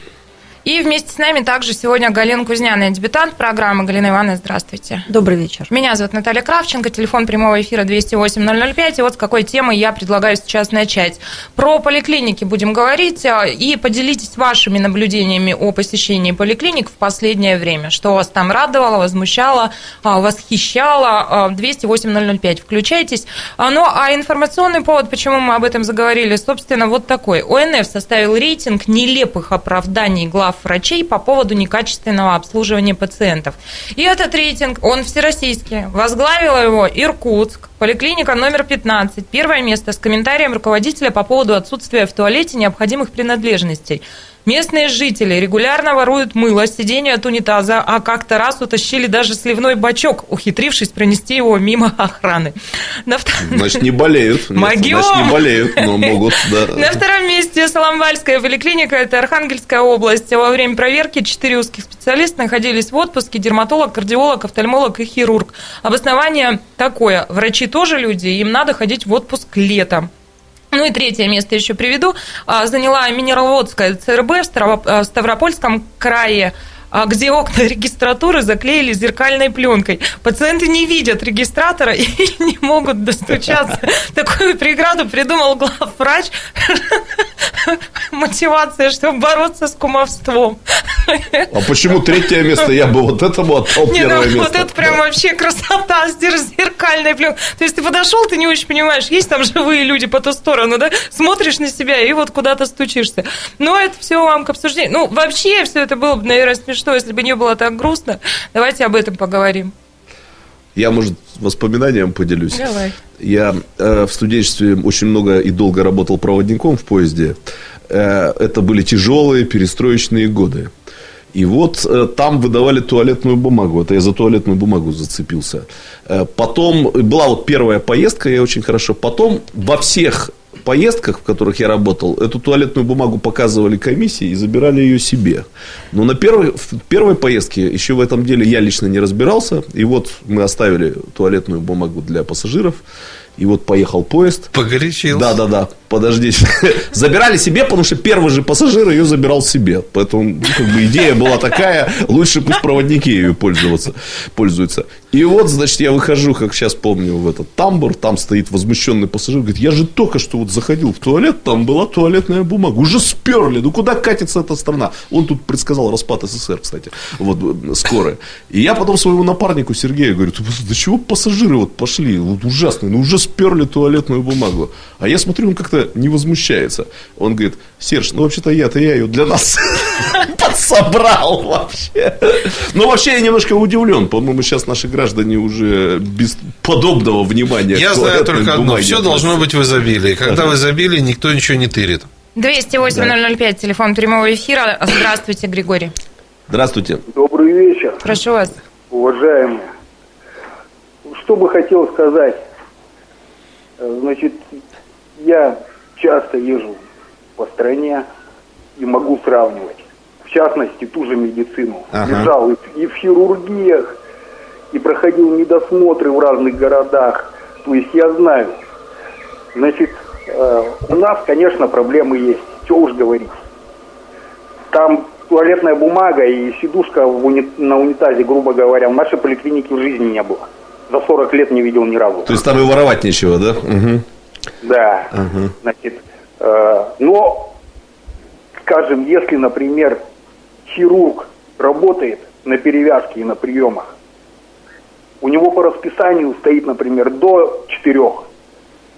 И вместе с нами также сегодня Галина Кузняна, дебютант программы. Галина Ивановна, здравствуйте. Добрый вечер. Меня зовут Наталья Кравченко, телефон прямого эфира 208-005. И вот с какой темы я предлагаю сейчас начать. Про поликлиники будем говорить. А, и поделитесь вашими наблюдениями о посещении поликлиник в последнее время. Что вас там радовало, возмущало, а, восхищало. 208-005. А, Включайтесь. Ну, а информационный повод, почему мы об этом заговорили, собственно, вот такой. ОНФ составил рейтинг нелепых оправданий глав врачей по поводу некачественного обслуживания пациентов. И этот рейтинг, он всероссийский. Возглавила его Иркутск, поликлиника номер 15. Первое место с комментарием руководителя по поводу отсутствия в туалете необходимых принадлежностей. Местные жители регулярно воруют мыло с сиденья от унитаза, а как-то раз утащили даже сливной бачок, ухитрившись пронести его мимо охраны. На втор... Значит, не болеют. Могем. Значит, не болеют, но могут, да. На втором месте Соломвальская поликлиника, это Архангельская область. Во время проверки четыре узких специалиста находились в отпуске, дерматолог, кардиолог, офтальмолог и хирург. Обоснование такое, врачи тоже люди, им надо ходить в отпуск летом. Ну и третье место еще приведу. А, заняла Минераловодская ЦРБ в Ставропольском крае где окна регистратуры заклеили зеркальной пленкой. Пациенты не видят регистратора и не могут достучаться. Такую преграду придумал главврач. Мотивация, чтобы бороться с кумовством. А почему третье место? Я бы вот этому отдал не, ну, первое ну, место. Вот это прям вообще красота с зеркальной пленкой. То есть ты подошел, ты не очень понимаешь, есть там живые люди по ту сторону, да? Смотришь на себя и вот куда-то стучишься. Но это все вам к обсуждению. Ну, вообще все это было бы, наверное, смешно что, если бы не было так грустно. Давайте об этом поговорим. Я, может, воспоминанием поделюсь. Давай. Я э, в студенчестве очень много и долго работал проводником в поезде. Э, это были тяжелые перестроечные годы. И вот э, там выдавали туалетную бумагу. Это я за туалетную бумагу зацепился. Э, потом была вот первая поездка, я очень хорошо. Потом во всех поездках, в которых я работал, эту туалетную бумагу показывали комиссии и забирали ее себе. Но на первой, в первой поездке еще в этом деле я лично не разбирался. И вот мы оставили туалетную бумагу для пассажиров. И вот поехал поезд. Погорячился. Да, да, да. Подождите. Забирали себе, потому что первый же пассажир ее забирал себе. Поэтому ну, как бы, идея была такая, лучше пусть проводники ее пользоваться, пользуются. И вот, значит, я выхожу, как сейчас помню, в этот тамбур, там стоит возмущенный пассажир, говорит, я же только что вот заходил в туалет, там была туалетная бумага, уже сперли, ну куда катится эта страна? Он тут предсказал распад СССР, кстати, вот скоро. И я потом своему напарнику Сергею говорю, до чего пассажиры вот пошли, вот ужасные, ну уже сперли туалетную бумагу. А я смотрю, он как-то не возмущается. Он говорит, Серж, ну вообще-то я-то я ее для нас подсобрал вообще. Ну вообще я немножко удивлен. По-моему, сейчас наши граждане уже без подобного внимания. Я знаю только одно. Все должно быть в изобилии. Когда в изобилии, никто ничего не тырит. 208 005, телефон прямого эфира. Здравствуйте, Григорий. Здравствуйте. Добрый вечер. Прошу вас. Уважаемые. Что бы хотел сказать. Значит, я часто езжу по стране и могу сравнивать. В частности, ту же медицину. Ага. Лежал и в хирургиях, и проходил недосмотры в разных городах. То есть я знаю. Значит, э, у нас, конечно, проблемы есть. Что уж говорить. Там туалетная бумага и сидушка уни... на унитазе, грубо говоря, в нашей поликлинике в жизни не было. За 40 лет не видел ни разу. То есть там и воровать нечего, да? Угу. Да. Угу. Значит, э, но, скажем, если, например, хирург работает на перевязке и на приемах, у него по расписанию стоит, например, до 4.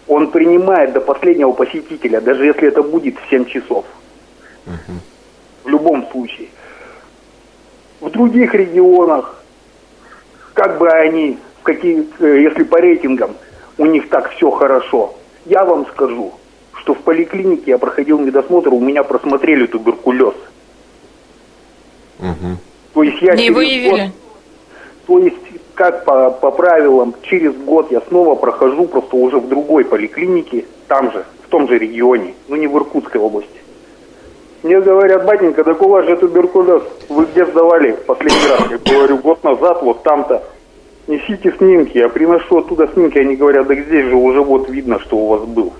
Он принимает до последнего посетителя, даже если это будет в 7 часов. Угу. В любом случае. В других регионах, как бы они, какие, э, если по рейтингам, у них так все хорошо, я вам скажу, что в поликлинике я проходил медосмотр, у меня просмотрели туберкулез. То есть я Не выявили. год- то есть, как по, по правилам, через год я снова прохожу, просто уже в другой поликлинике, там же, в том же регионе, но не в Иркутской области. Мне говорят, батенька, так у вас же туберкулез. Вы где сдавали последний раз? Я говорю, год назад, вот там-то. Несите снимки. Я приношу оттуда снимки, они говорят, да здесь же уже вот видно, что у вас был.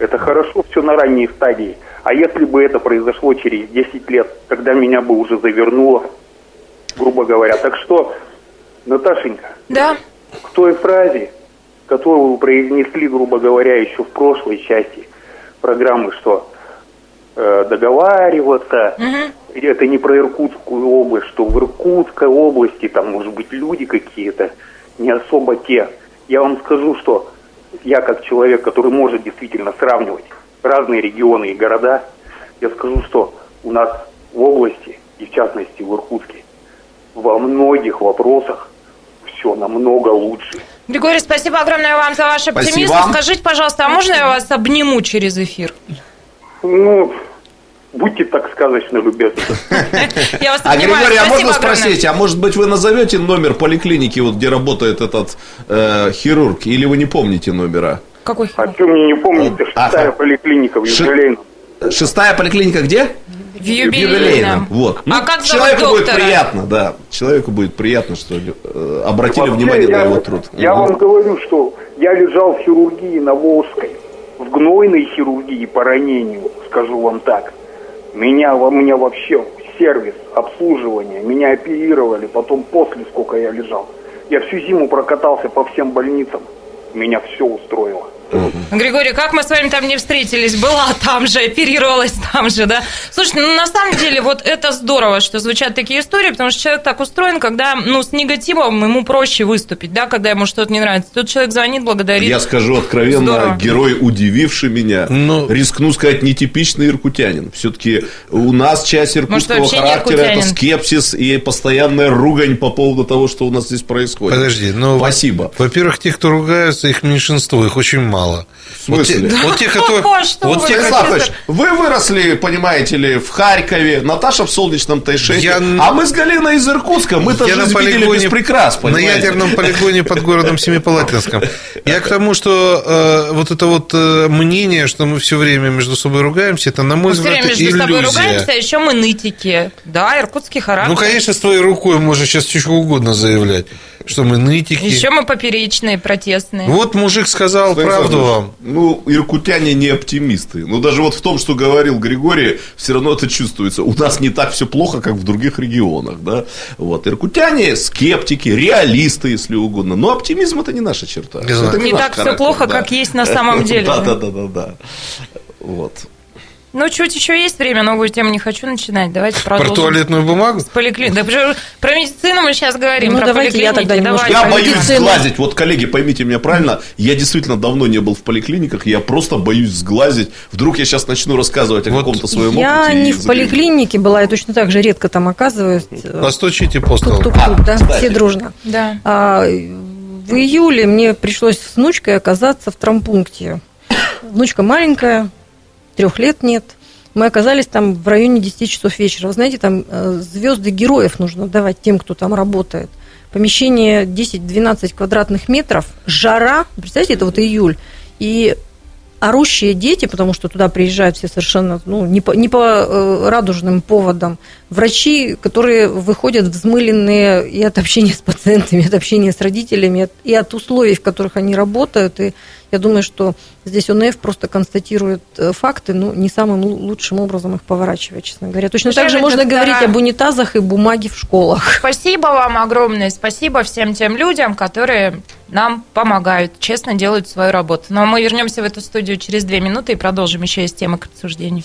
Это хорошо все на ранней стадии. А если бы это произошло через 10 лет, тогда меня бы уже завернуло, грубо говоря. Так что, Наташенька, Да. к той фразе, которую вы произнесли, грубо говоря, еще в прошлой части программы, что э, договариваться, это не про Иркутскую область, что в Иркутской области там, может быть, люди какие-то не особо те. Я вам скажу, что я как человек, который может действительно сравнивать разные регионы и города, я скажу, что у нас в области, и в частности в Иркутске, во многих вопросах все намного лучше. Григорий, спасибо огромное вам за ваш оптимизм. Спасибо. Скажите, пожалуйста, а можно я вас обниму через эфир? Ну, будьте так сказочно любезны. Я вас А. Григорий, а можно спросить, а может быть вы назовете номер поликлиники, вот где работает этот э, хирург, или вы не помните номера? Какой А хирург? что мне не помните, шестая поликлиника в Юбилейном. Шестая поликлиника где? В юбилейном. Вот. Ну, А как зовут человеку будет доктора? приятно, да. Человеку будет приятно, что э, обратили Вообще, внимание я, на его труд. Я Мгм. вам говорю, что я лежал в хирургии на Волжской, в гнойной хирургии по ранению, скажу вам так. Меня, у меня вообще сервис, обслуживание, меня оперировали, потом после, сколько я лежал. Я всю зиму прокатался по всем больницам, меня все устроило. Григорий, как мы с вами там не встретились? Была там же, оперировалась там же, да? Слушайте, ну на самом деле вот это здорово, что звучат такие истории, потому что человек так устроен, когда, ну, с негативом ему проще выступить, да, когда ему что-то не нравится. Тут человек звонит, благодарит. Я скажу откровенно, Здорово. герой, удививший меня, Ну- рискну сказать, нетипичный иркутянин. Все-таки у нас часть иркутского не характера это скепсис и постоянная ругань по поводу того, что у нас здесь происходит. Подожди, ну... Спасибо. Во-первых, те, кто ругаются, их меньшинство, их очень мало. В смысле? Вот те, вот те, которые... Ой, что вот вы, те, которые- вы выросли, понимаете ли, в Харькове, Наташа в солнечном Тайшете, Я- а мы с Галиной из Иркутска, мы-то Я на жизнь видели полигоне, без прикрас, на ядерном полигоне под городом Семипалатинском. Я к тому, что э, вот это вот э, мнение, что мы все время между собой ругаемся, это, на мой Мы все взгляд, время между иллюзия. собой ругаемся, а еще мы нытики. Да, иркутский характер. Ну, конечно, с твоей рукой можно сейчас что угодно заявлять, что мы нытики. Еще мы поперечные, протестные. Вот мужик сказал Станислав правду вам. Ну, иркутяне не оптимисты. Но даже вот в том, что говорил Григорий, все равно это чувствуется. У нас не так все плохо, как в других регионах. Да? Вот. Иркутяне скептики, реалисты, если угодно. Но оптимизм это не наша черта. Не. Это Не наш так характер, плохо, да. как есть на самом деле. Да, да, да, да, да. Вот. Ну, чуть еще есть время, новую тему не хочу начинать. Давайте Про продолжим. туалетную бумагу? Поликли- Да, про, про медицину мы сейчас говорим, Ну, про давайте я тогда немножко Давай, Я про боюсь медицину. сглазить. Вот, коллеги, поймите меня правильно, я действительно давно не был в поликлиниках, я просто боюсь сглазить. Вдруг я сейчас начну рассказывать о Вот каком-то своем Я опыте. и не в поликлинике была, я точно так же редко там оказываюсь. Постучите по столу. Тук-тук-тук, А, да, кстати. все дружно. Да. А, в июле мне пришлось с внучкой оказаться в травмпункте. Внучка маленькая, трех лет нет. Мы оказались там в районе 10 часов вечера. Вы знаете, там звезды героев нужно давать тем, кто там работает. Помещение 10-12 квадратных метров, жара, представляете, это вот июль, и орущие дети, потому что туда приезжают все совершенно ну, не по, не по э, радужным поводам, врачи, которые выходят взмыленные и от общения с пациентами, и от общения с родителями, и от- условий, в которых они работают. И я думаю, что здесь УНФ просто констатирует э, факты, ну, не самым лу- лучшим образом их поворачивая, честно говоря. Точно так же можно доктора. говорить об унитазах и бумаге в школах. Спасибо вам огромное. Спасибо всем тем людям, которые нам помогают, честно делают свою работу. Ну, а мы вернемся в эту студию через две минуты и продолжим. Еще есть темы к обсуждению.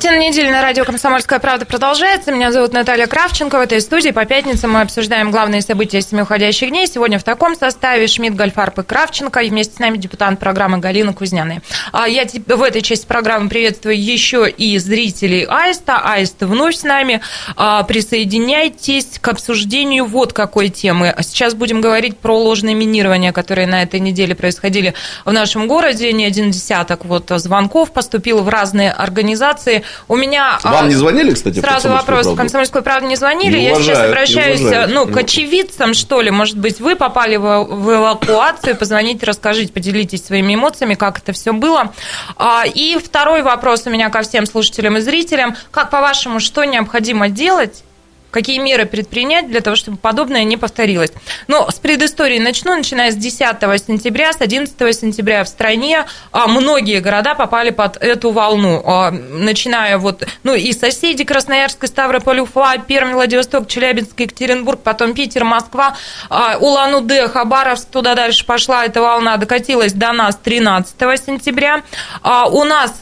Картина недели на радио «Комсомольская правда» продолжается. Меня зовут Наталья Кравченко. В этой студии по пятницам мы обсуждаем главные события семи уходящих дней. Сегодня в таком составе Шмидт, Гольфарб и Кравченко. И вместе с нами депутат программы Галина Кузняная. А я в этой части программы приветствую еще и зрителей Аиста. Аист вновь с нами. А, присоединяйтесь к обсуждению вот какой темы. Сейчас будем говорить про ложное минирование, которые на этой неделе происходили в нашем городе. Не один десяток вот звонков поступило в разные организации. У меня... Вам не звонили, кстати, Сразу вопрос. В «Комсомольскую правду» не звонили. Не Я уважают, сейчас обращаюсь ну, к очевидцам, что ли. Может быть, вы попали в, в эвакуацию. Позвоните, расскажите, поделитесь своими эмоциями, как это все было. А, и второй вопрос у меня ко всем слушателям и зрителям. Как, по-вашему, что необходимо делать, какие меры предпринять для того, чтобы подобное не повторилось. Но с предыстории начну, начиная с 10 сентября, с 11 сентября в стране а, многие города попали под эту волну, а, начиная вот, ну и соседи Красноярск, Ставрополь, Уфа, Пермь, Владивосток, Челябинск, Екатеринбург, потом Питер, Москва, а, Улан-Удэ, Хабаровск, туда дальше пошла эта волна, докатилась до нас 13 сентября. У нас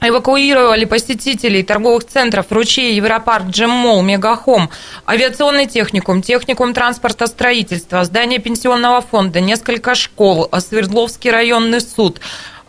эвакуировали посетителей торговых центров Ручей, Европарк, Джеммол, Мегахом, авиационный техникум, техникум транспорта строительства, здание пенсионного фонда, несколько школ, Свердловский районный суд.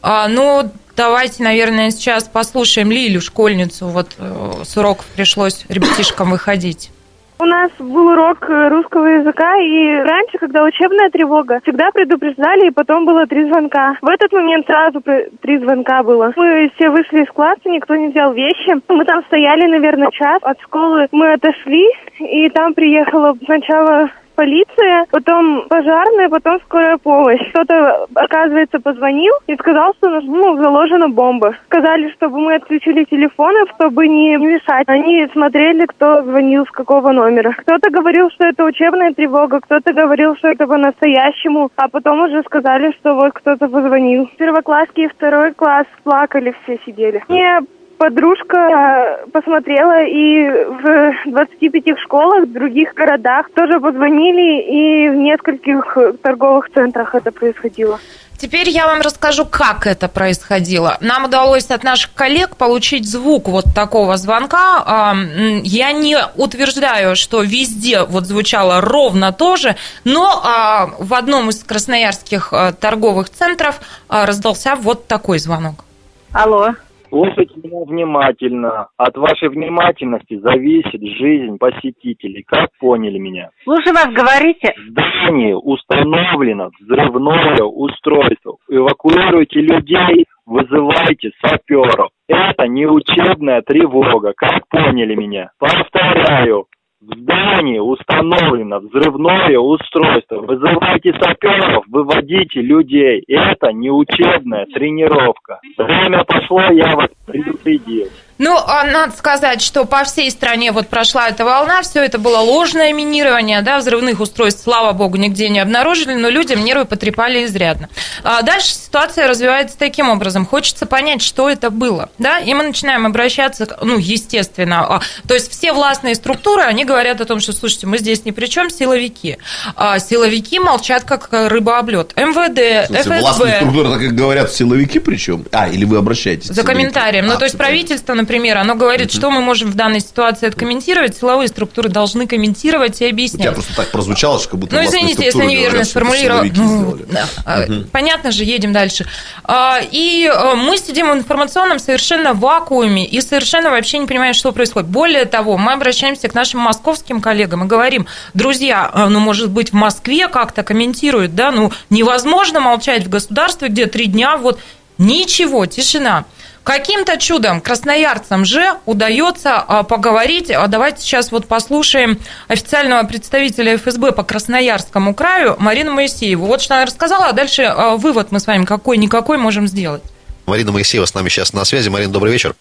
А, ну, давайте, наверное, сейчас послушаем Лилю, школьницу. Вот э, с уроков пришлось ребятишкам выходить. У нас был урок э, русского языка, и раньше, когда учебная тревога, всегда предупреждали, и потом было три звонка. В этот момент сразу три звонка было. Мы все вышли из класса, никто не взял вещи. Мы там стояли, наверное, час. От школы мы отошли, и там приехала сначала полиция, потом пожарная, потом скорая помощь. Кто-то, оказывается, позвонил и сказал, что ну, заложена бомба. Сказали, чтобы мы отключили телефоны, чтобы не мешать. Они смотрели, кто звонил с какого номера. Кто-то говорил, что это учебная тревога, кто-то говорил, что это по-настоящему, а потом уже сказали, что вот кто-то позвонил. Первоклассники и второй класс плакали, все сидели. Мне подружка э, посмотрела и в 25 школах в других городах тоже позвонили и в нескольких торговых центрах это происходило. Теперь я вам расскажу, как это происходило. Нам удалось от наших коллег получить звук вот такого звонка. Я не утверждаю, что везде вот звучало ровно то же, но а, в одном из красноярских э, торговых центров раздался вот такой звонок. Алло. Слушайте меня внимательно. От вашей внимательности зависит жизнь посетителей. Как поняли меня? Слушай вас, говорите. В здании установлено взрывное устройство. Эвакуируйте людей, вызывайте саперов. Это не учебная тревога. Как поняли меня? Повторяю, в здании установлено взрывное устройство. Вызывайте саперов, выводите людей. Это не учебная тренировка. Время пошло, я вас предупредил. Ну, а надо сказать, что по всей стране вот прошла эта волна, все это было ложное минирование, да, взрывных устройств, слава богу, нигде не обнаружили, но людям нервы потрепали изрядно. А дальше ситуация развивается таким образом. Хочется понять, что это было, да, и мы начинаем обращаться, ну, естественно, а, то есть все властные структуры, они говорят о том, что, слушайте, мы здесь ни при чем, силовики. А силовики молчат, как рыба об лед. МВД, смысле, ФСБ. Властные структуры так и говорят, силовики причем? А, или вы обращаетесь? За комментарием. Ну, а, ну, то есть правительство, например, оно говорит, что мы можем в данной ситуации откомментировать, силовые структуры должны комментировать и объяснять. Я просто так прозвучало, что как будто Ну, извините, если неверно сформулировал. Ну, да. угу. Понятно же, едем дальше. А, и а, мы сидим в информационном совершенно вакууме и совершенно вообще не понимаем, что происходит. Более того, мы обращаемся к нашим московским коллегам и говорим, друзья, а, ну, может быть, в Москве как-то комментируют, да, ну, невозможно молчать в государстве, где три дня вот ничего, тишина. Каким-то чудом красноярцам же удается а, поговорить. А давайте сейчас вот послушаем официального представителя ФСБ по Красноярскому краю Марину Моисееву. Вот что она рассказала, а дальше а, вывод мы с вами какой-никакой можем сделать. Марина Моисеева с нами сейчас на связи. Марина, добрый вечер.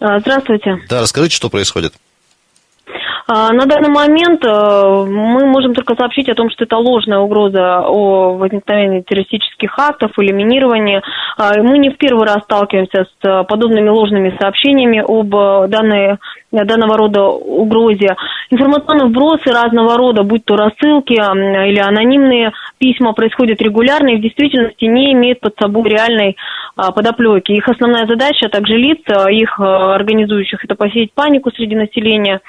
Здравствуйте. Да, расскажите, что происходит. А, на данный момент э, мы можем только сообщить о том, что это ложная угроза о возникновении террористических актов или минировании. А, мы не в первый раз сталкиваемся с подобными ложными сообщениями об данной данного рода угрозе. Информационные вбросы разного рода, будь то рассылки или анонимные письма, происходят регулярно и в действительности не имеют под собой реальной а, подоплеки. Их основная задача, а также лиц, их организующих, это посеять панику среди населения.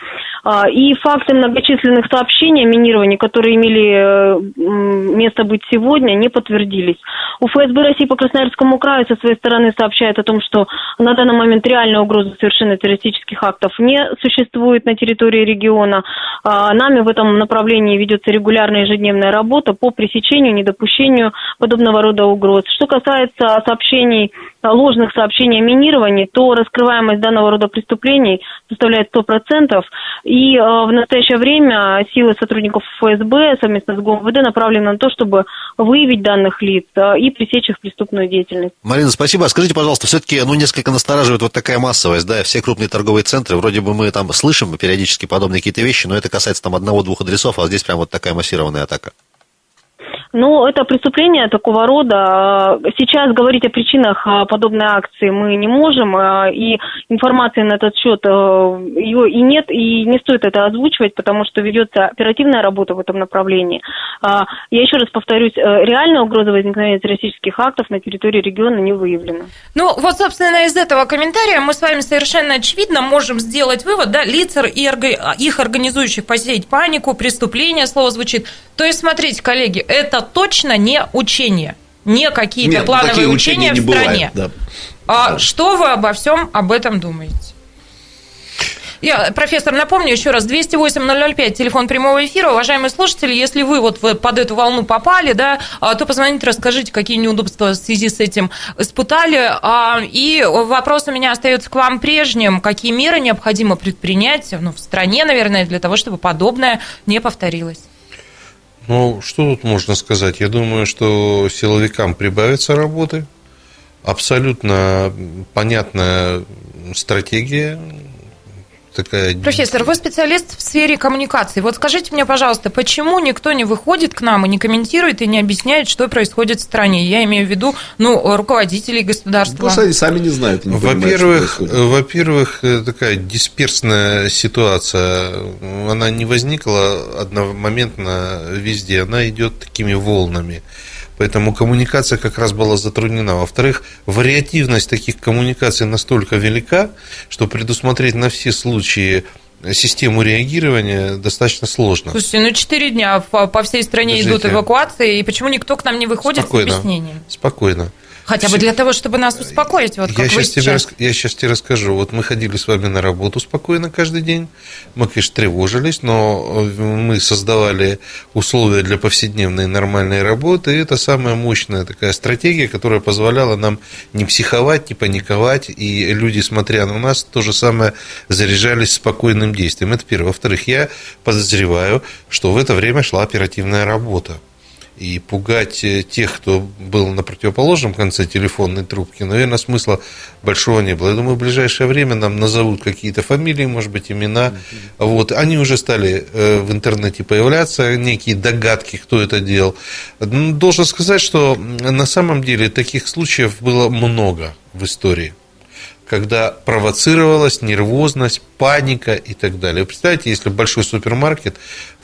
И факты многочисленных сообщений о минировании, которые имели э, место быть сегодня, не подтвердились. У ФСБ России по Красноярскому краю со своей стороны сообщает о том, что на данный момент реальная угроза совершенно террористических актов не существует на территории региона. А, нами в этом направлении ведется регулярная ежедневная работа по пресечению, недопущению подобного рода угроз. Что касается сообщений, ложных сообщений о минировании, то раскрываемость данного рода преступлений составляет 100%. И э, в настоящее время силы сотрудников ФСБ совместно с ГУМВД направлены на то, чтобы выявить данных лиц э, и пресечь их преступную деятельность. Марина, спасибо. А скажите, пожалуйста, все-таки ну, несколько настораживает вот такая массовость, да, все крупные торговые центры, вроде бы мы там слышим периодически подобные какие-то вещи, но это касается там одного-двух адресов, а здесь прям вот такая массированная атака. Ну, это преступление такого рода. Сейчас говорить о причинах а, подобной акции мы не можем, а, и информации на этот счет э, ее и нет, и не стоит это озвучивать, потому что ведется оперативная работа в этом направлении. Я еще раз повторюсь, э, реальная угроза возникновения террористических актов на территории региона не выявлена. Ну, вот, собственно, из этого комментария мы с вами совершенно очевидно можем сделать вывод, да, лица и их организующих посеять панику, преступление, слово звучит. То есть, смотрите, коллеги, это точно не учение, не какие-то Нет, плановые учения, учения в стране. Бывает, да. А что вы обо всем об этом думаете? Я, профессор, напомню еще раз, 208-005, телефон прямого эфира. Уважаемые слушатели, если вы вот под эту волну попали, да, а, то позвоните, расскажите, какие неудобства в связи с этим испытали. А, и вопрос у меня остается к вам прежним. Какие меры необходимо предпринять ну, в стране, наверное, для того, чтобы подобное не повторилось? Ну, что тут можно сказать? Я думаю, что силовикам прибавится работы. Абсолютно понятная стратегия такая... Профессор, вы специалист в сфере коммуникации. Вот скажите мне, пожалуйста, почему никто не выходит к нам и не комментирует и не объясняет, что происходит в стране? Я имею в виду, ну, руководителей государства. Потому что они сами не знают. Не во-первых, во-первых, э, такая дисперсная ситуация, она не возникла одномоментно везде, она идет такими волнами. Поэтому коммуникация как раз была затруднена. Во-вторых, вариативность таких коммуникаций настолько велика, что предусмотреть на все случаи систему реагирования достаточно сложно. Слушайте, ну 4 дня по всей стране Подождите. идут эвакуации, и почему никто к нам не выходит Спокойно. с объяснением? Спокойно. Хотя бы для того, чтобы нас успокоить, вот я, вы сейчас тебе, рас... я сейчас тебе расскажу. Вот мы ходили с вами на работу спокойно каждый день. Мы, конечно, тревожились, но э, мы создавали условия для повседневной нормальной работы. И это самая мощная такая стратегия, которая позволяла нам не психовать, не паниковать. И люди, смотря на нас, то же самое заряжались спокойным действием. Это первое. Во-вторых, я подозреваю, что в это время шла оперативная работа и пугать э, тех, кто был на противоположном конце телефонной трубки, наверное, смысла большого не было. Я думаю, в ближайшее время нам назовут какие-то фамилии, может быть, имена. Вот. Они уже стали э, в интернете появляться, некие догадки, кто это делал. Должен сказать, что на самом деле таких случаев было много в истории когда провоцировалась нервозность, паника и так далее. Вы представляете, если большой супермаркет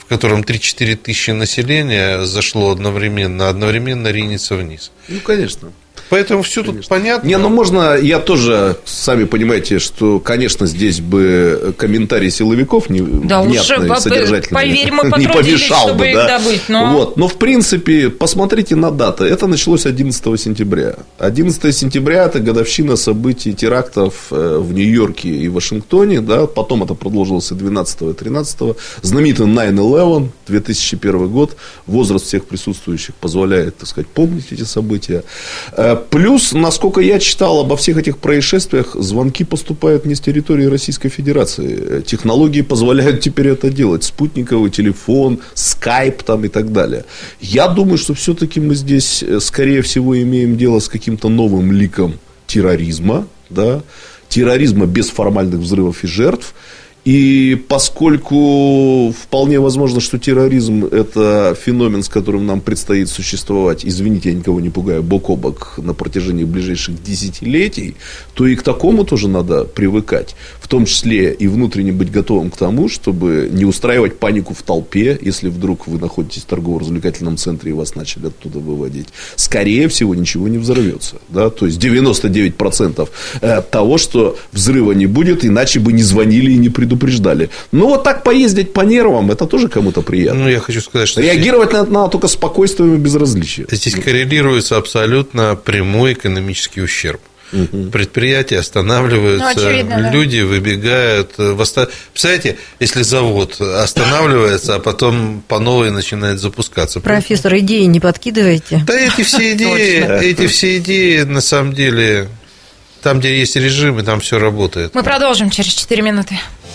в котором 3-4 тысячи населения зашло одновременно, одновременно ринется вниз. Ну, конечно. Поэтому все тут понятно. Не, ну можно, я тоже, сами понимаете, что, конечно, здесь бы комментарий силовиков не, да уже, поверь, мы не помешал чтобы бы, их да. добыть. Но... Вот. но, в принципе, посмотрите на даты. Это началось 11 сентября. 11 сентября – это годовщина событий терактов э, в Нью-Йорке и Вашингтоне. Да? Потом это продолжилось и 12 и 13 Знаменитый 9-11, 2001 год. Возраст всех присутствующих позволяет, так сказать, помнить эти события. Э, Плюс, насколько я читал обо всех этих происшествиях, звонки поступают не с территории Российской Федерации. Технологии позволяют теперь это делать. Спутниковый телефон, скайп там и так далее. Я думаю, что все-таки мы здесь, э, скорее всего, имеем дело с каким-то новым ликом терроризма, да, терроризма без формальных взрывов и жертв. И поскольку вполне возможно, что терроризм – это феномен, с которым нам предстоит существовать, извините, я никого не пугаю, бок о бок на протяжении ближайших десятилетий, то и к такому тоже надо привыкать. В том числе и внутренне быть готовым к тому, чтобы не устраивать панику в толпе, если вдруг вы находитесь в торгово-развлекательном центре и вас начали оттуда выводить. Скорее всего, ничего не взорвется. Да? То есть 99% э, того, что взрыва не будет, иначе бы не звонили и не предупреждали. Но вот так поездить по нервам, это тоже кому-то приятно. Ну, я хочу сказать, что... Реагировать надо, надо только спокойствием и безразличием. Здесь коррелируется абсолютно прямой экономический ущерб. Угу. Предприятия останавливаются, ну, очевидно, люди да. выбегают. Восста... Представляете, если завод останавливается, а потом по новой начинает запускаться. Профессор, идеи не подкидывайте. Да эти все идеи, эти все идеи на самом деле, там, где есть режимы, там все работает. Мы продолжим через 4 минуты.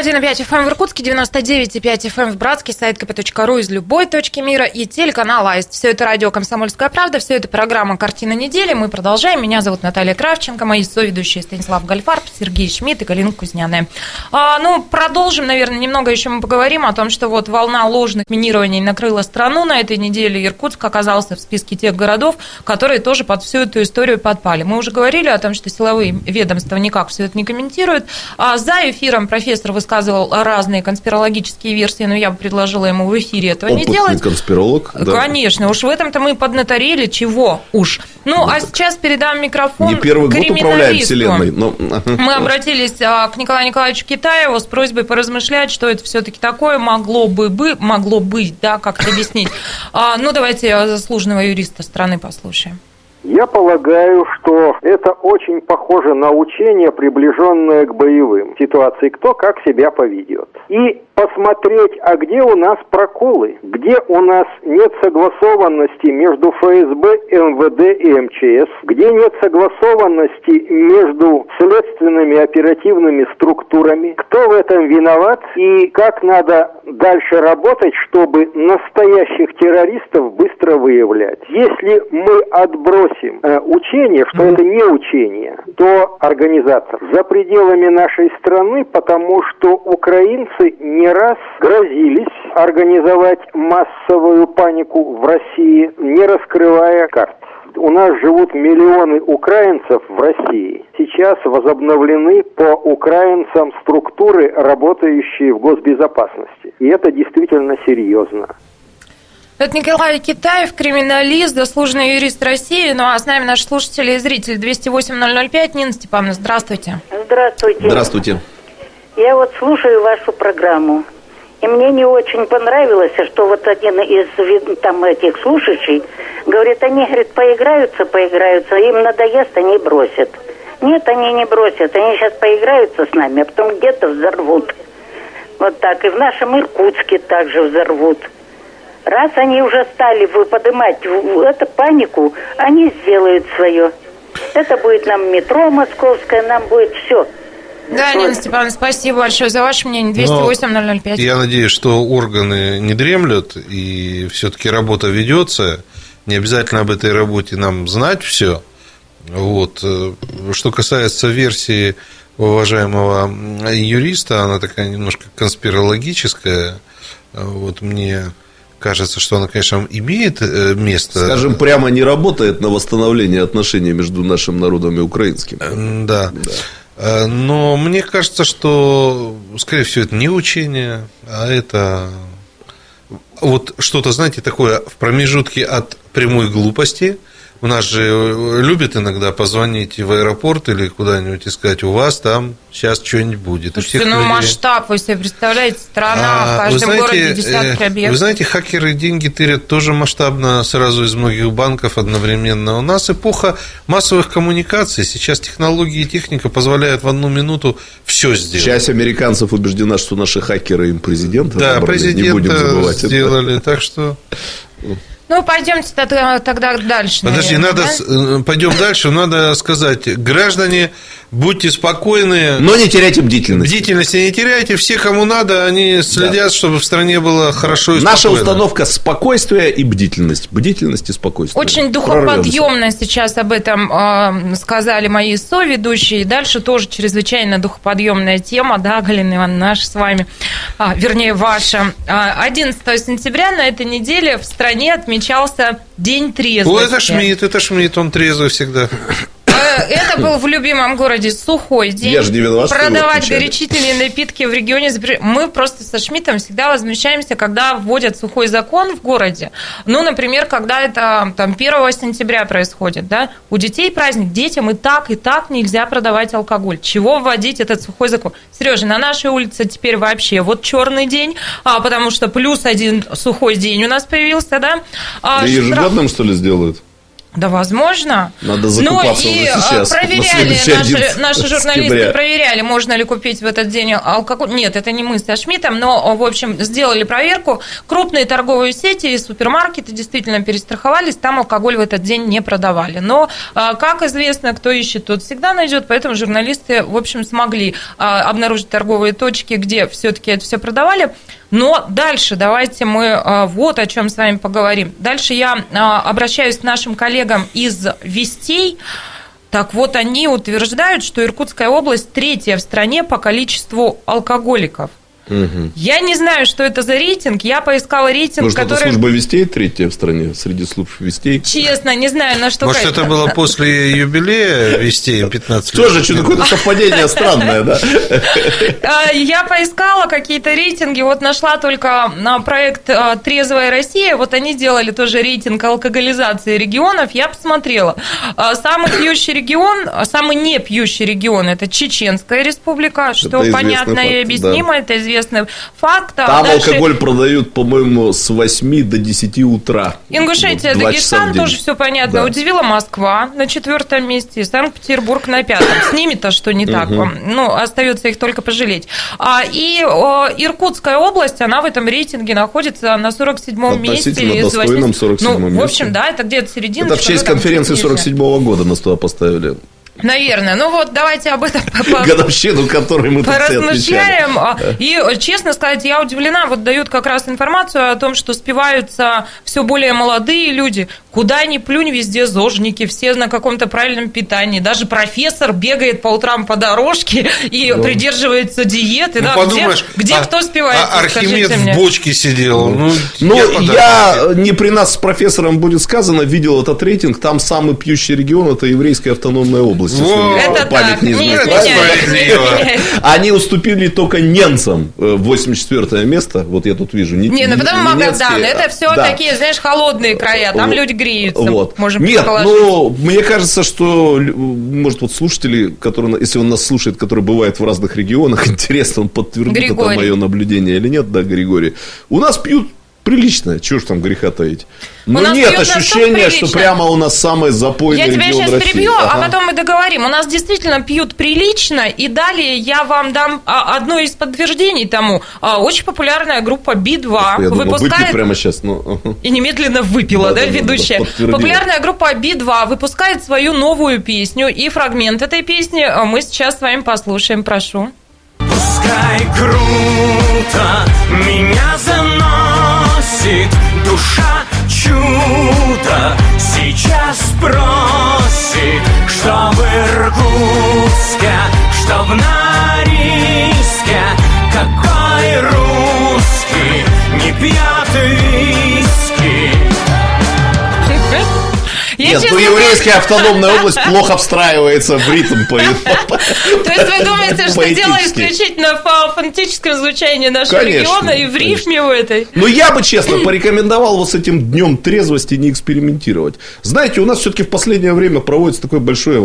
91,5 FM в Иркутске, 99,5 FM в Братске, сайт kp.ru из любой точки мира и телеканал Аист. Все это радио «Комсомольская правда», все это программа «Картина недели». Мы продолжаем. Меня зовут Наталья Кравченко, мои соведущие Станислав Гальфарб, Сергей Шмидт и Галина Кузняная. А, ну, продолжим, наверное, немного еще мы поговорим о том, что вот волна ложных минирований накрыла страну на этой неделе. Иркутск оказался в списке тех городов, которые тоже под всю эту историю подпали. Мы уже говорили о том, что силовые ведомства никак все это не комментируют. А за эфиром профессор высказал высказывал разные конспирологические версии, но я бы предложила ему в эфире этого Опытный не делать. конспиролог. Да. Конечно, уж в этом-то мы поднаторели, чего уж. Ну, ну а сейчас передам микрофон Не первый год управляет Вселенной. Но... Мы обратились а, к Николаю Николаевичу Китаеву с просьбой поразмышлять, что это все-таки такое могло бы, бы могло быть, да, как-то объяснить. А, ну, давайте заслуженного юриста страны послушаем. Я полагаю, что это очень похоже на учение, приближенное к боевым. Ситуации кто как себя поведет. И посмотреть, а где у нас проколы, где у нас нет согласованности между ФСБ, МВД и МЧС, где нет согласованности между следственными оперативными структурами, кто в этом виноват и как надо дальше работать, чтобы настоящих террористов быстро выявлять. Если мы отбросим э, учение, что это не учение, то организатор за пределами нашей страны, потому что украинцы не раз грозились организовать массовую панику в России, не раскрывая карт. У нас живут миллионы украинцев в России. Сейчас возобновлены по украинцам структуры, работающие в госбезопасности. И это действительно серьезно. Это Николай Китаев, криминалист, заслуженный юрист России. Ну а с нами наши слушатели и зрители 208-005. Нина Степановна, здравствуйте. Здравствуйте. Здравствуйте. Я вот слушаю вашу программу. И мне не очень понравилось, что вот один из там этих слушателей говорит, они, говорит, поиграются, поиграются, им надоест, они бросят. Нет, они не бросят, они сейчас поиграются с нами, а потом где-то взорвут. Вот так. И в нашем Иркутске также взорвут. Раз они уже стали поднимать эту панику, они сделают свое. Это будет нам метро московское, нам будет все. Да, Нина Степановна, спасибо большое за ваше мнение. 208 Я надеюсь, что органы не дремлют, и все-таки работа ведется. Не обязательно об этой работе нам знать все. Вот. Э, что касается версии уважаемого юриста, она такая немножко конспирологическая. Вот мне кажется, что она, конечно, имеет э, место. Скажем, прямо не работает на восстановление отношений между нашим народом и украинским. Да. да. Э, но мне кажется, что, скорее всего, это не учение, а это вот что-то, знаете, такое в промежутке от прямой глупости – у нас же э, любят иногда позвонить в аэропорт или куда-нибудь и сказать, у вас там сейчас что-нибудь будет. Слушайте, ну людей... масштаб, вы себе представляете, страна, а, в каждом знаете, городе десятки э, объектов. Вы знаете, хакеры деньги тырят тоже масштабно сразу из многих банков одновременно. У нас эпоха массовых коммуникаций. Сейчас технологии и техника позволяют в одну минуту все сделать. Часть американцев убеждена, что наши хакеры им президента да, президента не будем забывать. сделали, так что... Ну, пойдемте тогда, тогда дальше. Подожди, наверное, надо, да? э, пойдем дальше, надо сказать, граждане, будьте спокойны. Но не теряйте бдительность. Бдительности не теряйте, все, кому надо, они следят, чтобы в стране было хорошо и Наша спокойно. установка спокойствие и бдительность. Бдительность и спокойствие. Очень Прорвемся. духоподъемно сейчас об этом э, сказали мои соведущие. Дальше тоже чрезвычайно духоподъемная тема, да, Галина Ивановна, наша с вами, а, вернее, ваша. А, 11 сентября на этой неделе в стране отмечался День трезвости. О, это Шмидт, это Шмидт, он трезвый всегда. Э, Это был в любимом городе сухой день. Я же не виноват, Продавать горячительные напитки в регионе Мы просто со Шмидтом всегда возмущаемся, когда вводят сухой закон в городе. Ну, например, когда это там 1 сентября происходит, да? У детей праздник, детям и так, и так нельзя продавать алкоголь. Чего вводить этот сухой закон? Сережа, на нашей улице теперь вообще вот черный день, а, потому что плюс один сухой день у нас появился, да? А, Да штраф- ежегодным, что ли, сделают? Да, возможно. Надо закупаться ну, и уже сейчас, а, на проверяли, наши, 11 наши журналисты сентября. проверяли, можно ли купить в этот день алкоголь. Нет, это не мы со Шмидтом, но, в общем, сделали проверку. Крупные торговые сети и супермаркеты действительно перестраховались, там алкоголь в этот день не продавали. Но, а, как известно, кто ищет, тот всегда найдет, поэтому журналисты, в общем, смогли а, обнаружить торговые точки, где все-таки это все продавали. Но дальше давайте мы а, вот о чем с вами поговорим. Дальше я а, обращаюсь к нашим коллегам из Вестей. Так вот, они утверждают, что Иркутская область третья в стране по количеству алкоголиков. Мгм. Я не знаю, что это за рейтинг. Я поискала рейтинг, Может, который... служба вестей третья в стране, среди служб вестей? Честно, не знаю, на что... Может, это было после юбилея вести им 15 лет? Тоже что какое-то совпадение странное, да? А, Я поискала какие-то рейтинги, вот нашла только на проект а, «Трезвая Россия», вот они делали тоже рейтинг алкоголизации регионов, я посмотрела. А, Самый пьющий регион, самый не пьющий регион – это Чеченская республика, что понятно и объяснимо, это известный факт. А Там дальше алкоголь продают, по-моему, с 8 до 10 утра. Ингушетия, в Дагестан, тоже все понятно. Да. Удивила Москва на четвертом месте, Санкт-Петербург на пятом. С ними-то что не так? Мгм. Ну, остается их только пожалеть. А, и о, Иркутская область, она в этом рейтинге находится на 47-м месте. Из достойном 80. 47-м Ну, в месте. общем, да, это где-то середина. Это в честь конференции 47 года нас туда поставили. Наверное. Ну вот, давайте об этом Годовщину, которой мы. Поразмышляем. А, И, честно сказать, я удивлена. Вот дают как раз информацию о том, что спиваются все более молодые люди. Куда ни плюнь, везде зожники, все на каком-то правильном питании. Даже профессор бегает по утрам по дорожке и Ну. придерживается диеты. Ну, да, подумаешь, где где а- кто спивается, а Архимед в бочке сидел. Ну, Ну, я я, подожди. не при нас с профессором будет сказано, видел этот рейтинг, там самый пьющий регион это еврейская автономная область. Если Во, Это память так, не не изменяет. не. Они уступили только немцам. э, 84 место, вот я тут вижу. Не, ну потому немецкие, Магадан, это все да. такие, знаешь, холодные края, там люди греются. Вот. Можем Нет, ну, мне кажется, что, может, вот слушатели, которые, если он нас слушает, который бывает в разных регионах, интересно, он подтвердит это Григорий. мое наблюдение или нет, да, Григорий. У нас пьют прилично, чего ж там греха таить. Но нас нет ощущения, что прямо у нас самый запойный Я тебя регион сейчас России. перебью, а Ага. потом мы договорим. У нас действительно пьют прилично, и далее я вам дам а, одно из подтверждений тому. А, Очень популярная группа Би-2 Я думал, выпускает... прямо сейчас. Ну, ага. И немедленно выпила, да, Да, да, ведущая? да. Популярная группа Би-2 выпускает свою новую песню, и фрагмент этой песни а, мы сейчас с вами послушаем, прошу. Пускай круто меня заносит душа чудо сейчас просит, чтобы Иркутске, чтоб на риске какой русский не пьет виски. Нет, ну еврейская автономная область плохо встраивается в ритм. То есть вы думаете, что дело исключительно в фонетическом звучании нашего региона и в рифме в этой? Но я бы, честно, порекомендовал вот с этим днем трезвости не экспериментировать. Знаете, у нас все-таки в последнее время проводится такое большое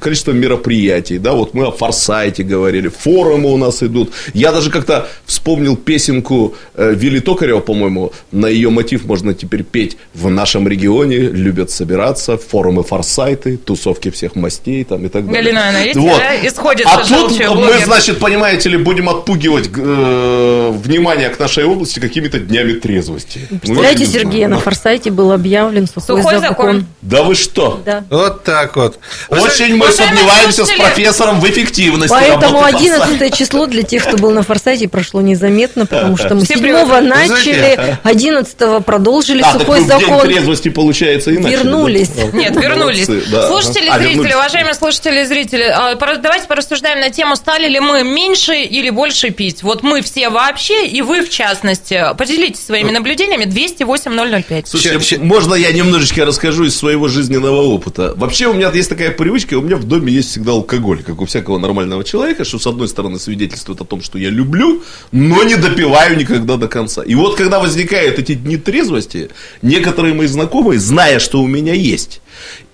количество мероприятий. Да, вот мы о форсайте говорили, форумы у нас идут. Я даже как-то вспомнил песенку э, Вилли Токарева, по-моему, на ее мотив можно теперь петь. В нашем регионе любят собираться в форумы форсайты, тусовки всех мастей там и так далее. Галина Ивановна, видите, Вот. да, исходит А тут мы, значит, понимаете ли, будем отпугивать э, внимание к нашей области какими-то днями трезвости. Представляете, Ну, Сергей, на форсайте был объявлен сухой, Сухой закон. закон. Да вы что? Да. Вот так вот. Очень мы сомневаемся с профессором в эффективности Поэтому работы форсайта. 11 число для тех, кто был на форсайте, прошло незаметно, потому что мы Все 7 привыкли. начали, 11 продолжили А, сухой закон. трезвости, получается, иначе. Вернулись. Нет, вернулись. Слушатели, А, зрители, вернулись. уважаемые слушатели и зрители, а, давайте порассуждаем на тему, стали ли мы меньше или больше пить. Вот мы все вообще, и вы в частности. Поделитесь своими наблюдениями. 208-005. Слушайте, можно я немножечко расскажу из своего жизненного опыта? Вообще у меня есть такая привычка, у меня в доме есть всегда алкоголь, как у всякого нормального человека, что с одной стороны свидетельствует о том, что я люблю, но не допиваю никогда до конца. И вот когда возникают эти дни трезвости, некоторые мои знакомые, зная, что у меня есть,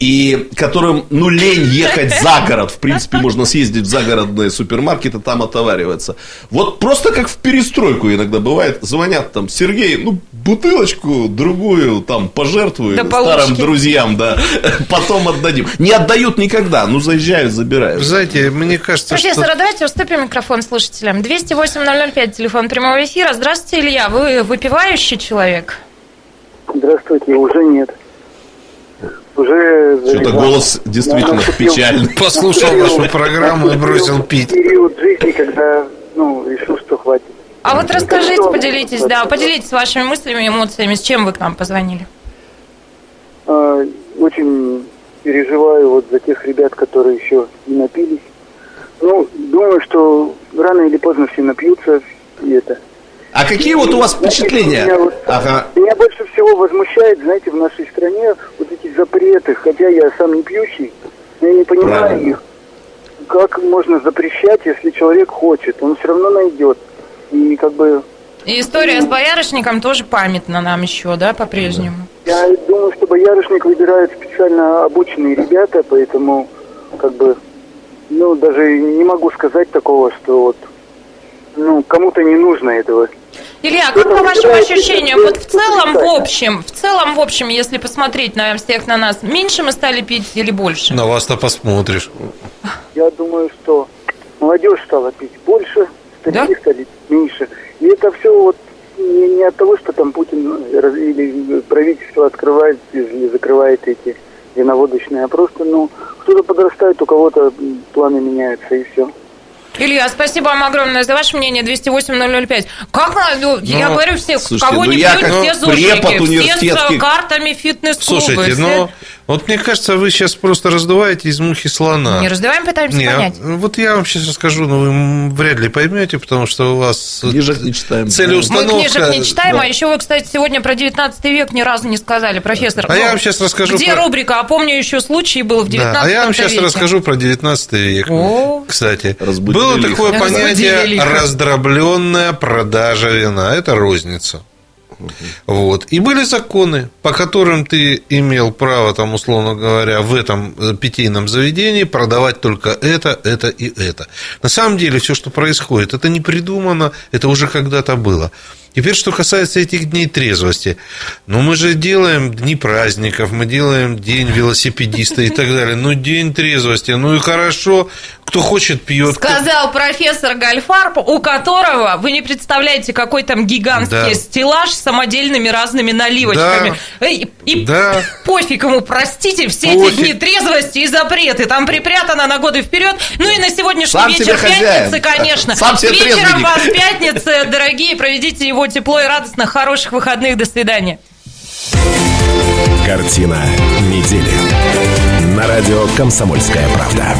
и которым, ну, лень ехать за город, в принципе, можно съездить в загородные супермаркеты, там отовариваться. Вот просто как в перестройку иногда бывает, звонят там, Сергей, ну, бутылочку другую там пожертвую Да старым друзьям, да, потом отдадим. Не отдают никогда, ну, заезжают, забирают. Знаете, мне кажется, Профессор, что... а давайте уступим микрофон слушателям. 208-005, телефон прямого эфира. Здравствуйте, Илья. Вы выпивающий человек? Здравствуйте, уже нет. Уже... Что-то голос действительно печальный. Послушал вашу программу и бросил пить. Период жизни, когда, ну, решил, что хватит. А вот расскажите, поделитесь, да, поделитесь вашими мыслями, эмоциями, с чем вы к нам позвонили. А, Очень переживаю вот за тех ребят, которые еще не напились. Ну, думаю, что рано или поздно все напьются, и это. А какие вот у вас впечатления? Меня, вот- Ага. меня больше всего возмущает, знаете, в нашей стране вот эти запреты, хотя я сам не пьющий, но я не понимаю Правильно. их. Как можно запрещать, если человек хочет? Он все равно найдет. И как бы И история с боярышником тоже памятна нам еще, да, по-прежнему? я думаю, что боярышник выбирают специально обученные ребята, поэтому как бы, ну, даже не могу сказать такого, что вот, ну, кому-то не нужно этого. Илья, как по вашим ощущениям, вот в целом, в общем, в целом, в общем, если посмотреть на всех на нас, меньше мы стали пить или больше? На вас-то посмотришь. Я думаю, что молодежь стала пить больше, старики стали меньше. И это все вот не, не от того, что там Путин ну, раз- или правительство открывает или закрывает эти виноводочные, а просто, ну, кто-то подрастает, у кого-то планы меняются, и все. Илья, спасибо вам огромное за ваше мнение, 208-005. Как, ну, я Ну, говорю, все, слушайте, кого ну не я пьют, как все зушники, все с картами фитнес-клубы. Слушайте, все- ну, вот мне кажется, вы сейчас просто раздуваете из мухи слона. Не раздаваем, пытаемся Не, понять. а, вот я вам сейчас расскажу, но вы вряд ли поймете, потому что у вас Книжек не читаем. Мы целеустановка... книжек не читаем, Да. а еще вы, кстати, сегодня про 19 век ни разу не сказали, профессор. А я Ну, вам сейчас расскажу Где про- рубрика? А помню, еще случай был в 19 Да, а я вам сейчас веке. расскажу про 19 век. Кстати, Разбудили было лихо. такое понятие раздробленная продажа вина. Это розница. Вот. И были законы, по которым ты имел право, там, условно говоря, в этом э, питейном заведении продавать только это, это и это. На самом деле, все, что происходит, это не придумано, это уже когда-то было. Теперь, что касается этих дней трезвости. Ну, мы же делаем дни праздников, мы делаем день велосипедиста и так далее. Ну, день трезвости. Ну, и хорошо. Кто хочет, пьет. Сказал профессор Гальфарб, у которого, вы не представляете, какой там гигантский Да. стеллаж с самодельными разными наливочками. И, и Да. пофиг ему, простите, все эти Пофиг. дни трезвости и запреты. Там припрятано на годы вперед. Ну и на сегодняшний Сам вечер себе хозяин. пятницы, конечно. Сам себе вечером трезвенник. вас пятница, дорогие. Проведите его тепло и радостно. Хороших выходных. До свидания. Картина недели. На радио «Комсомольская правда».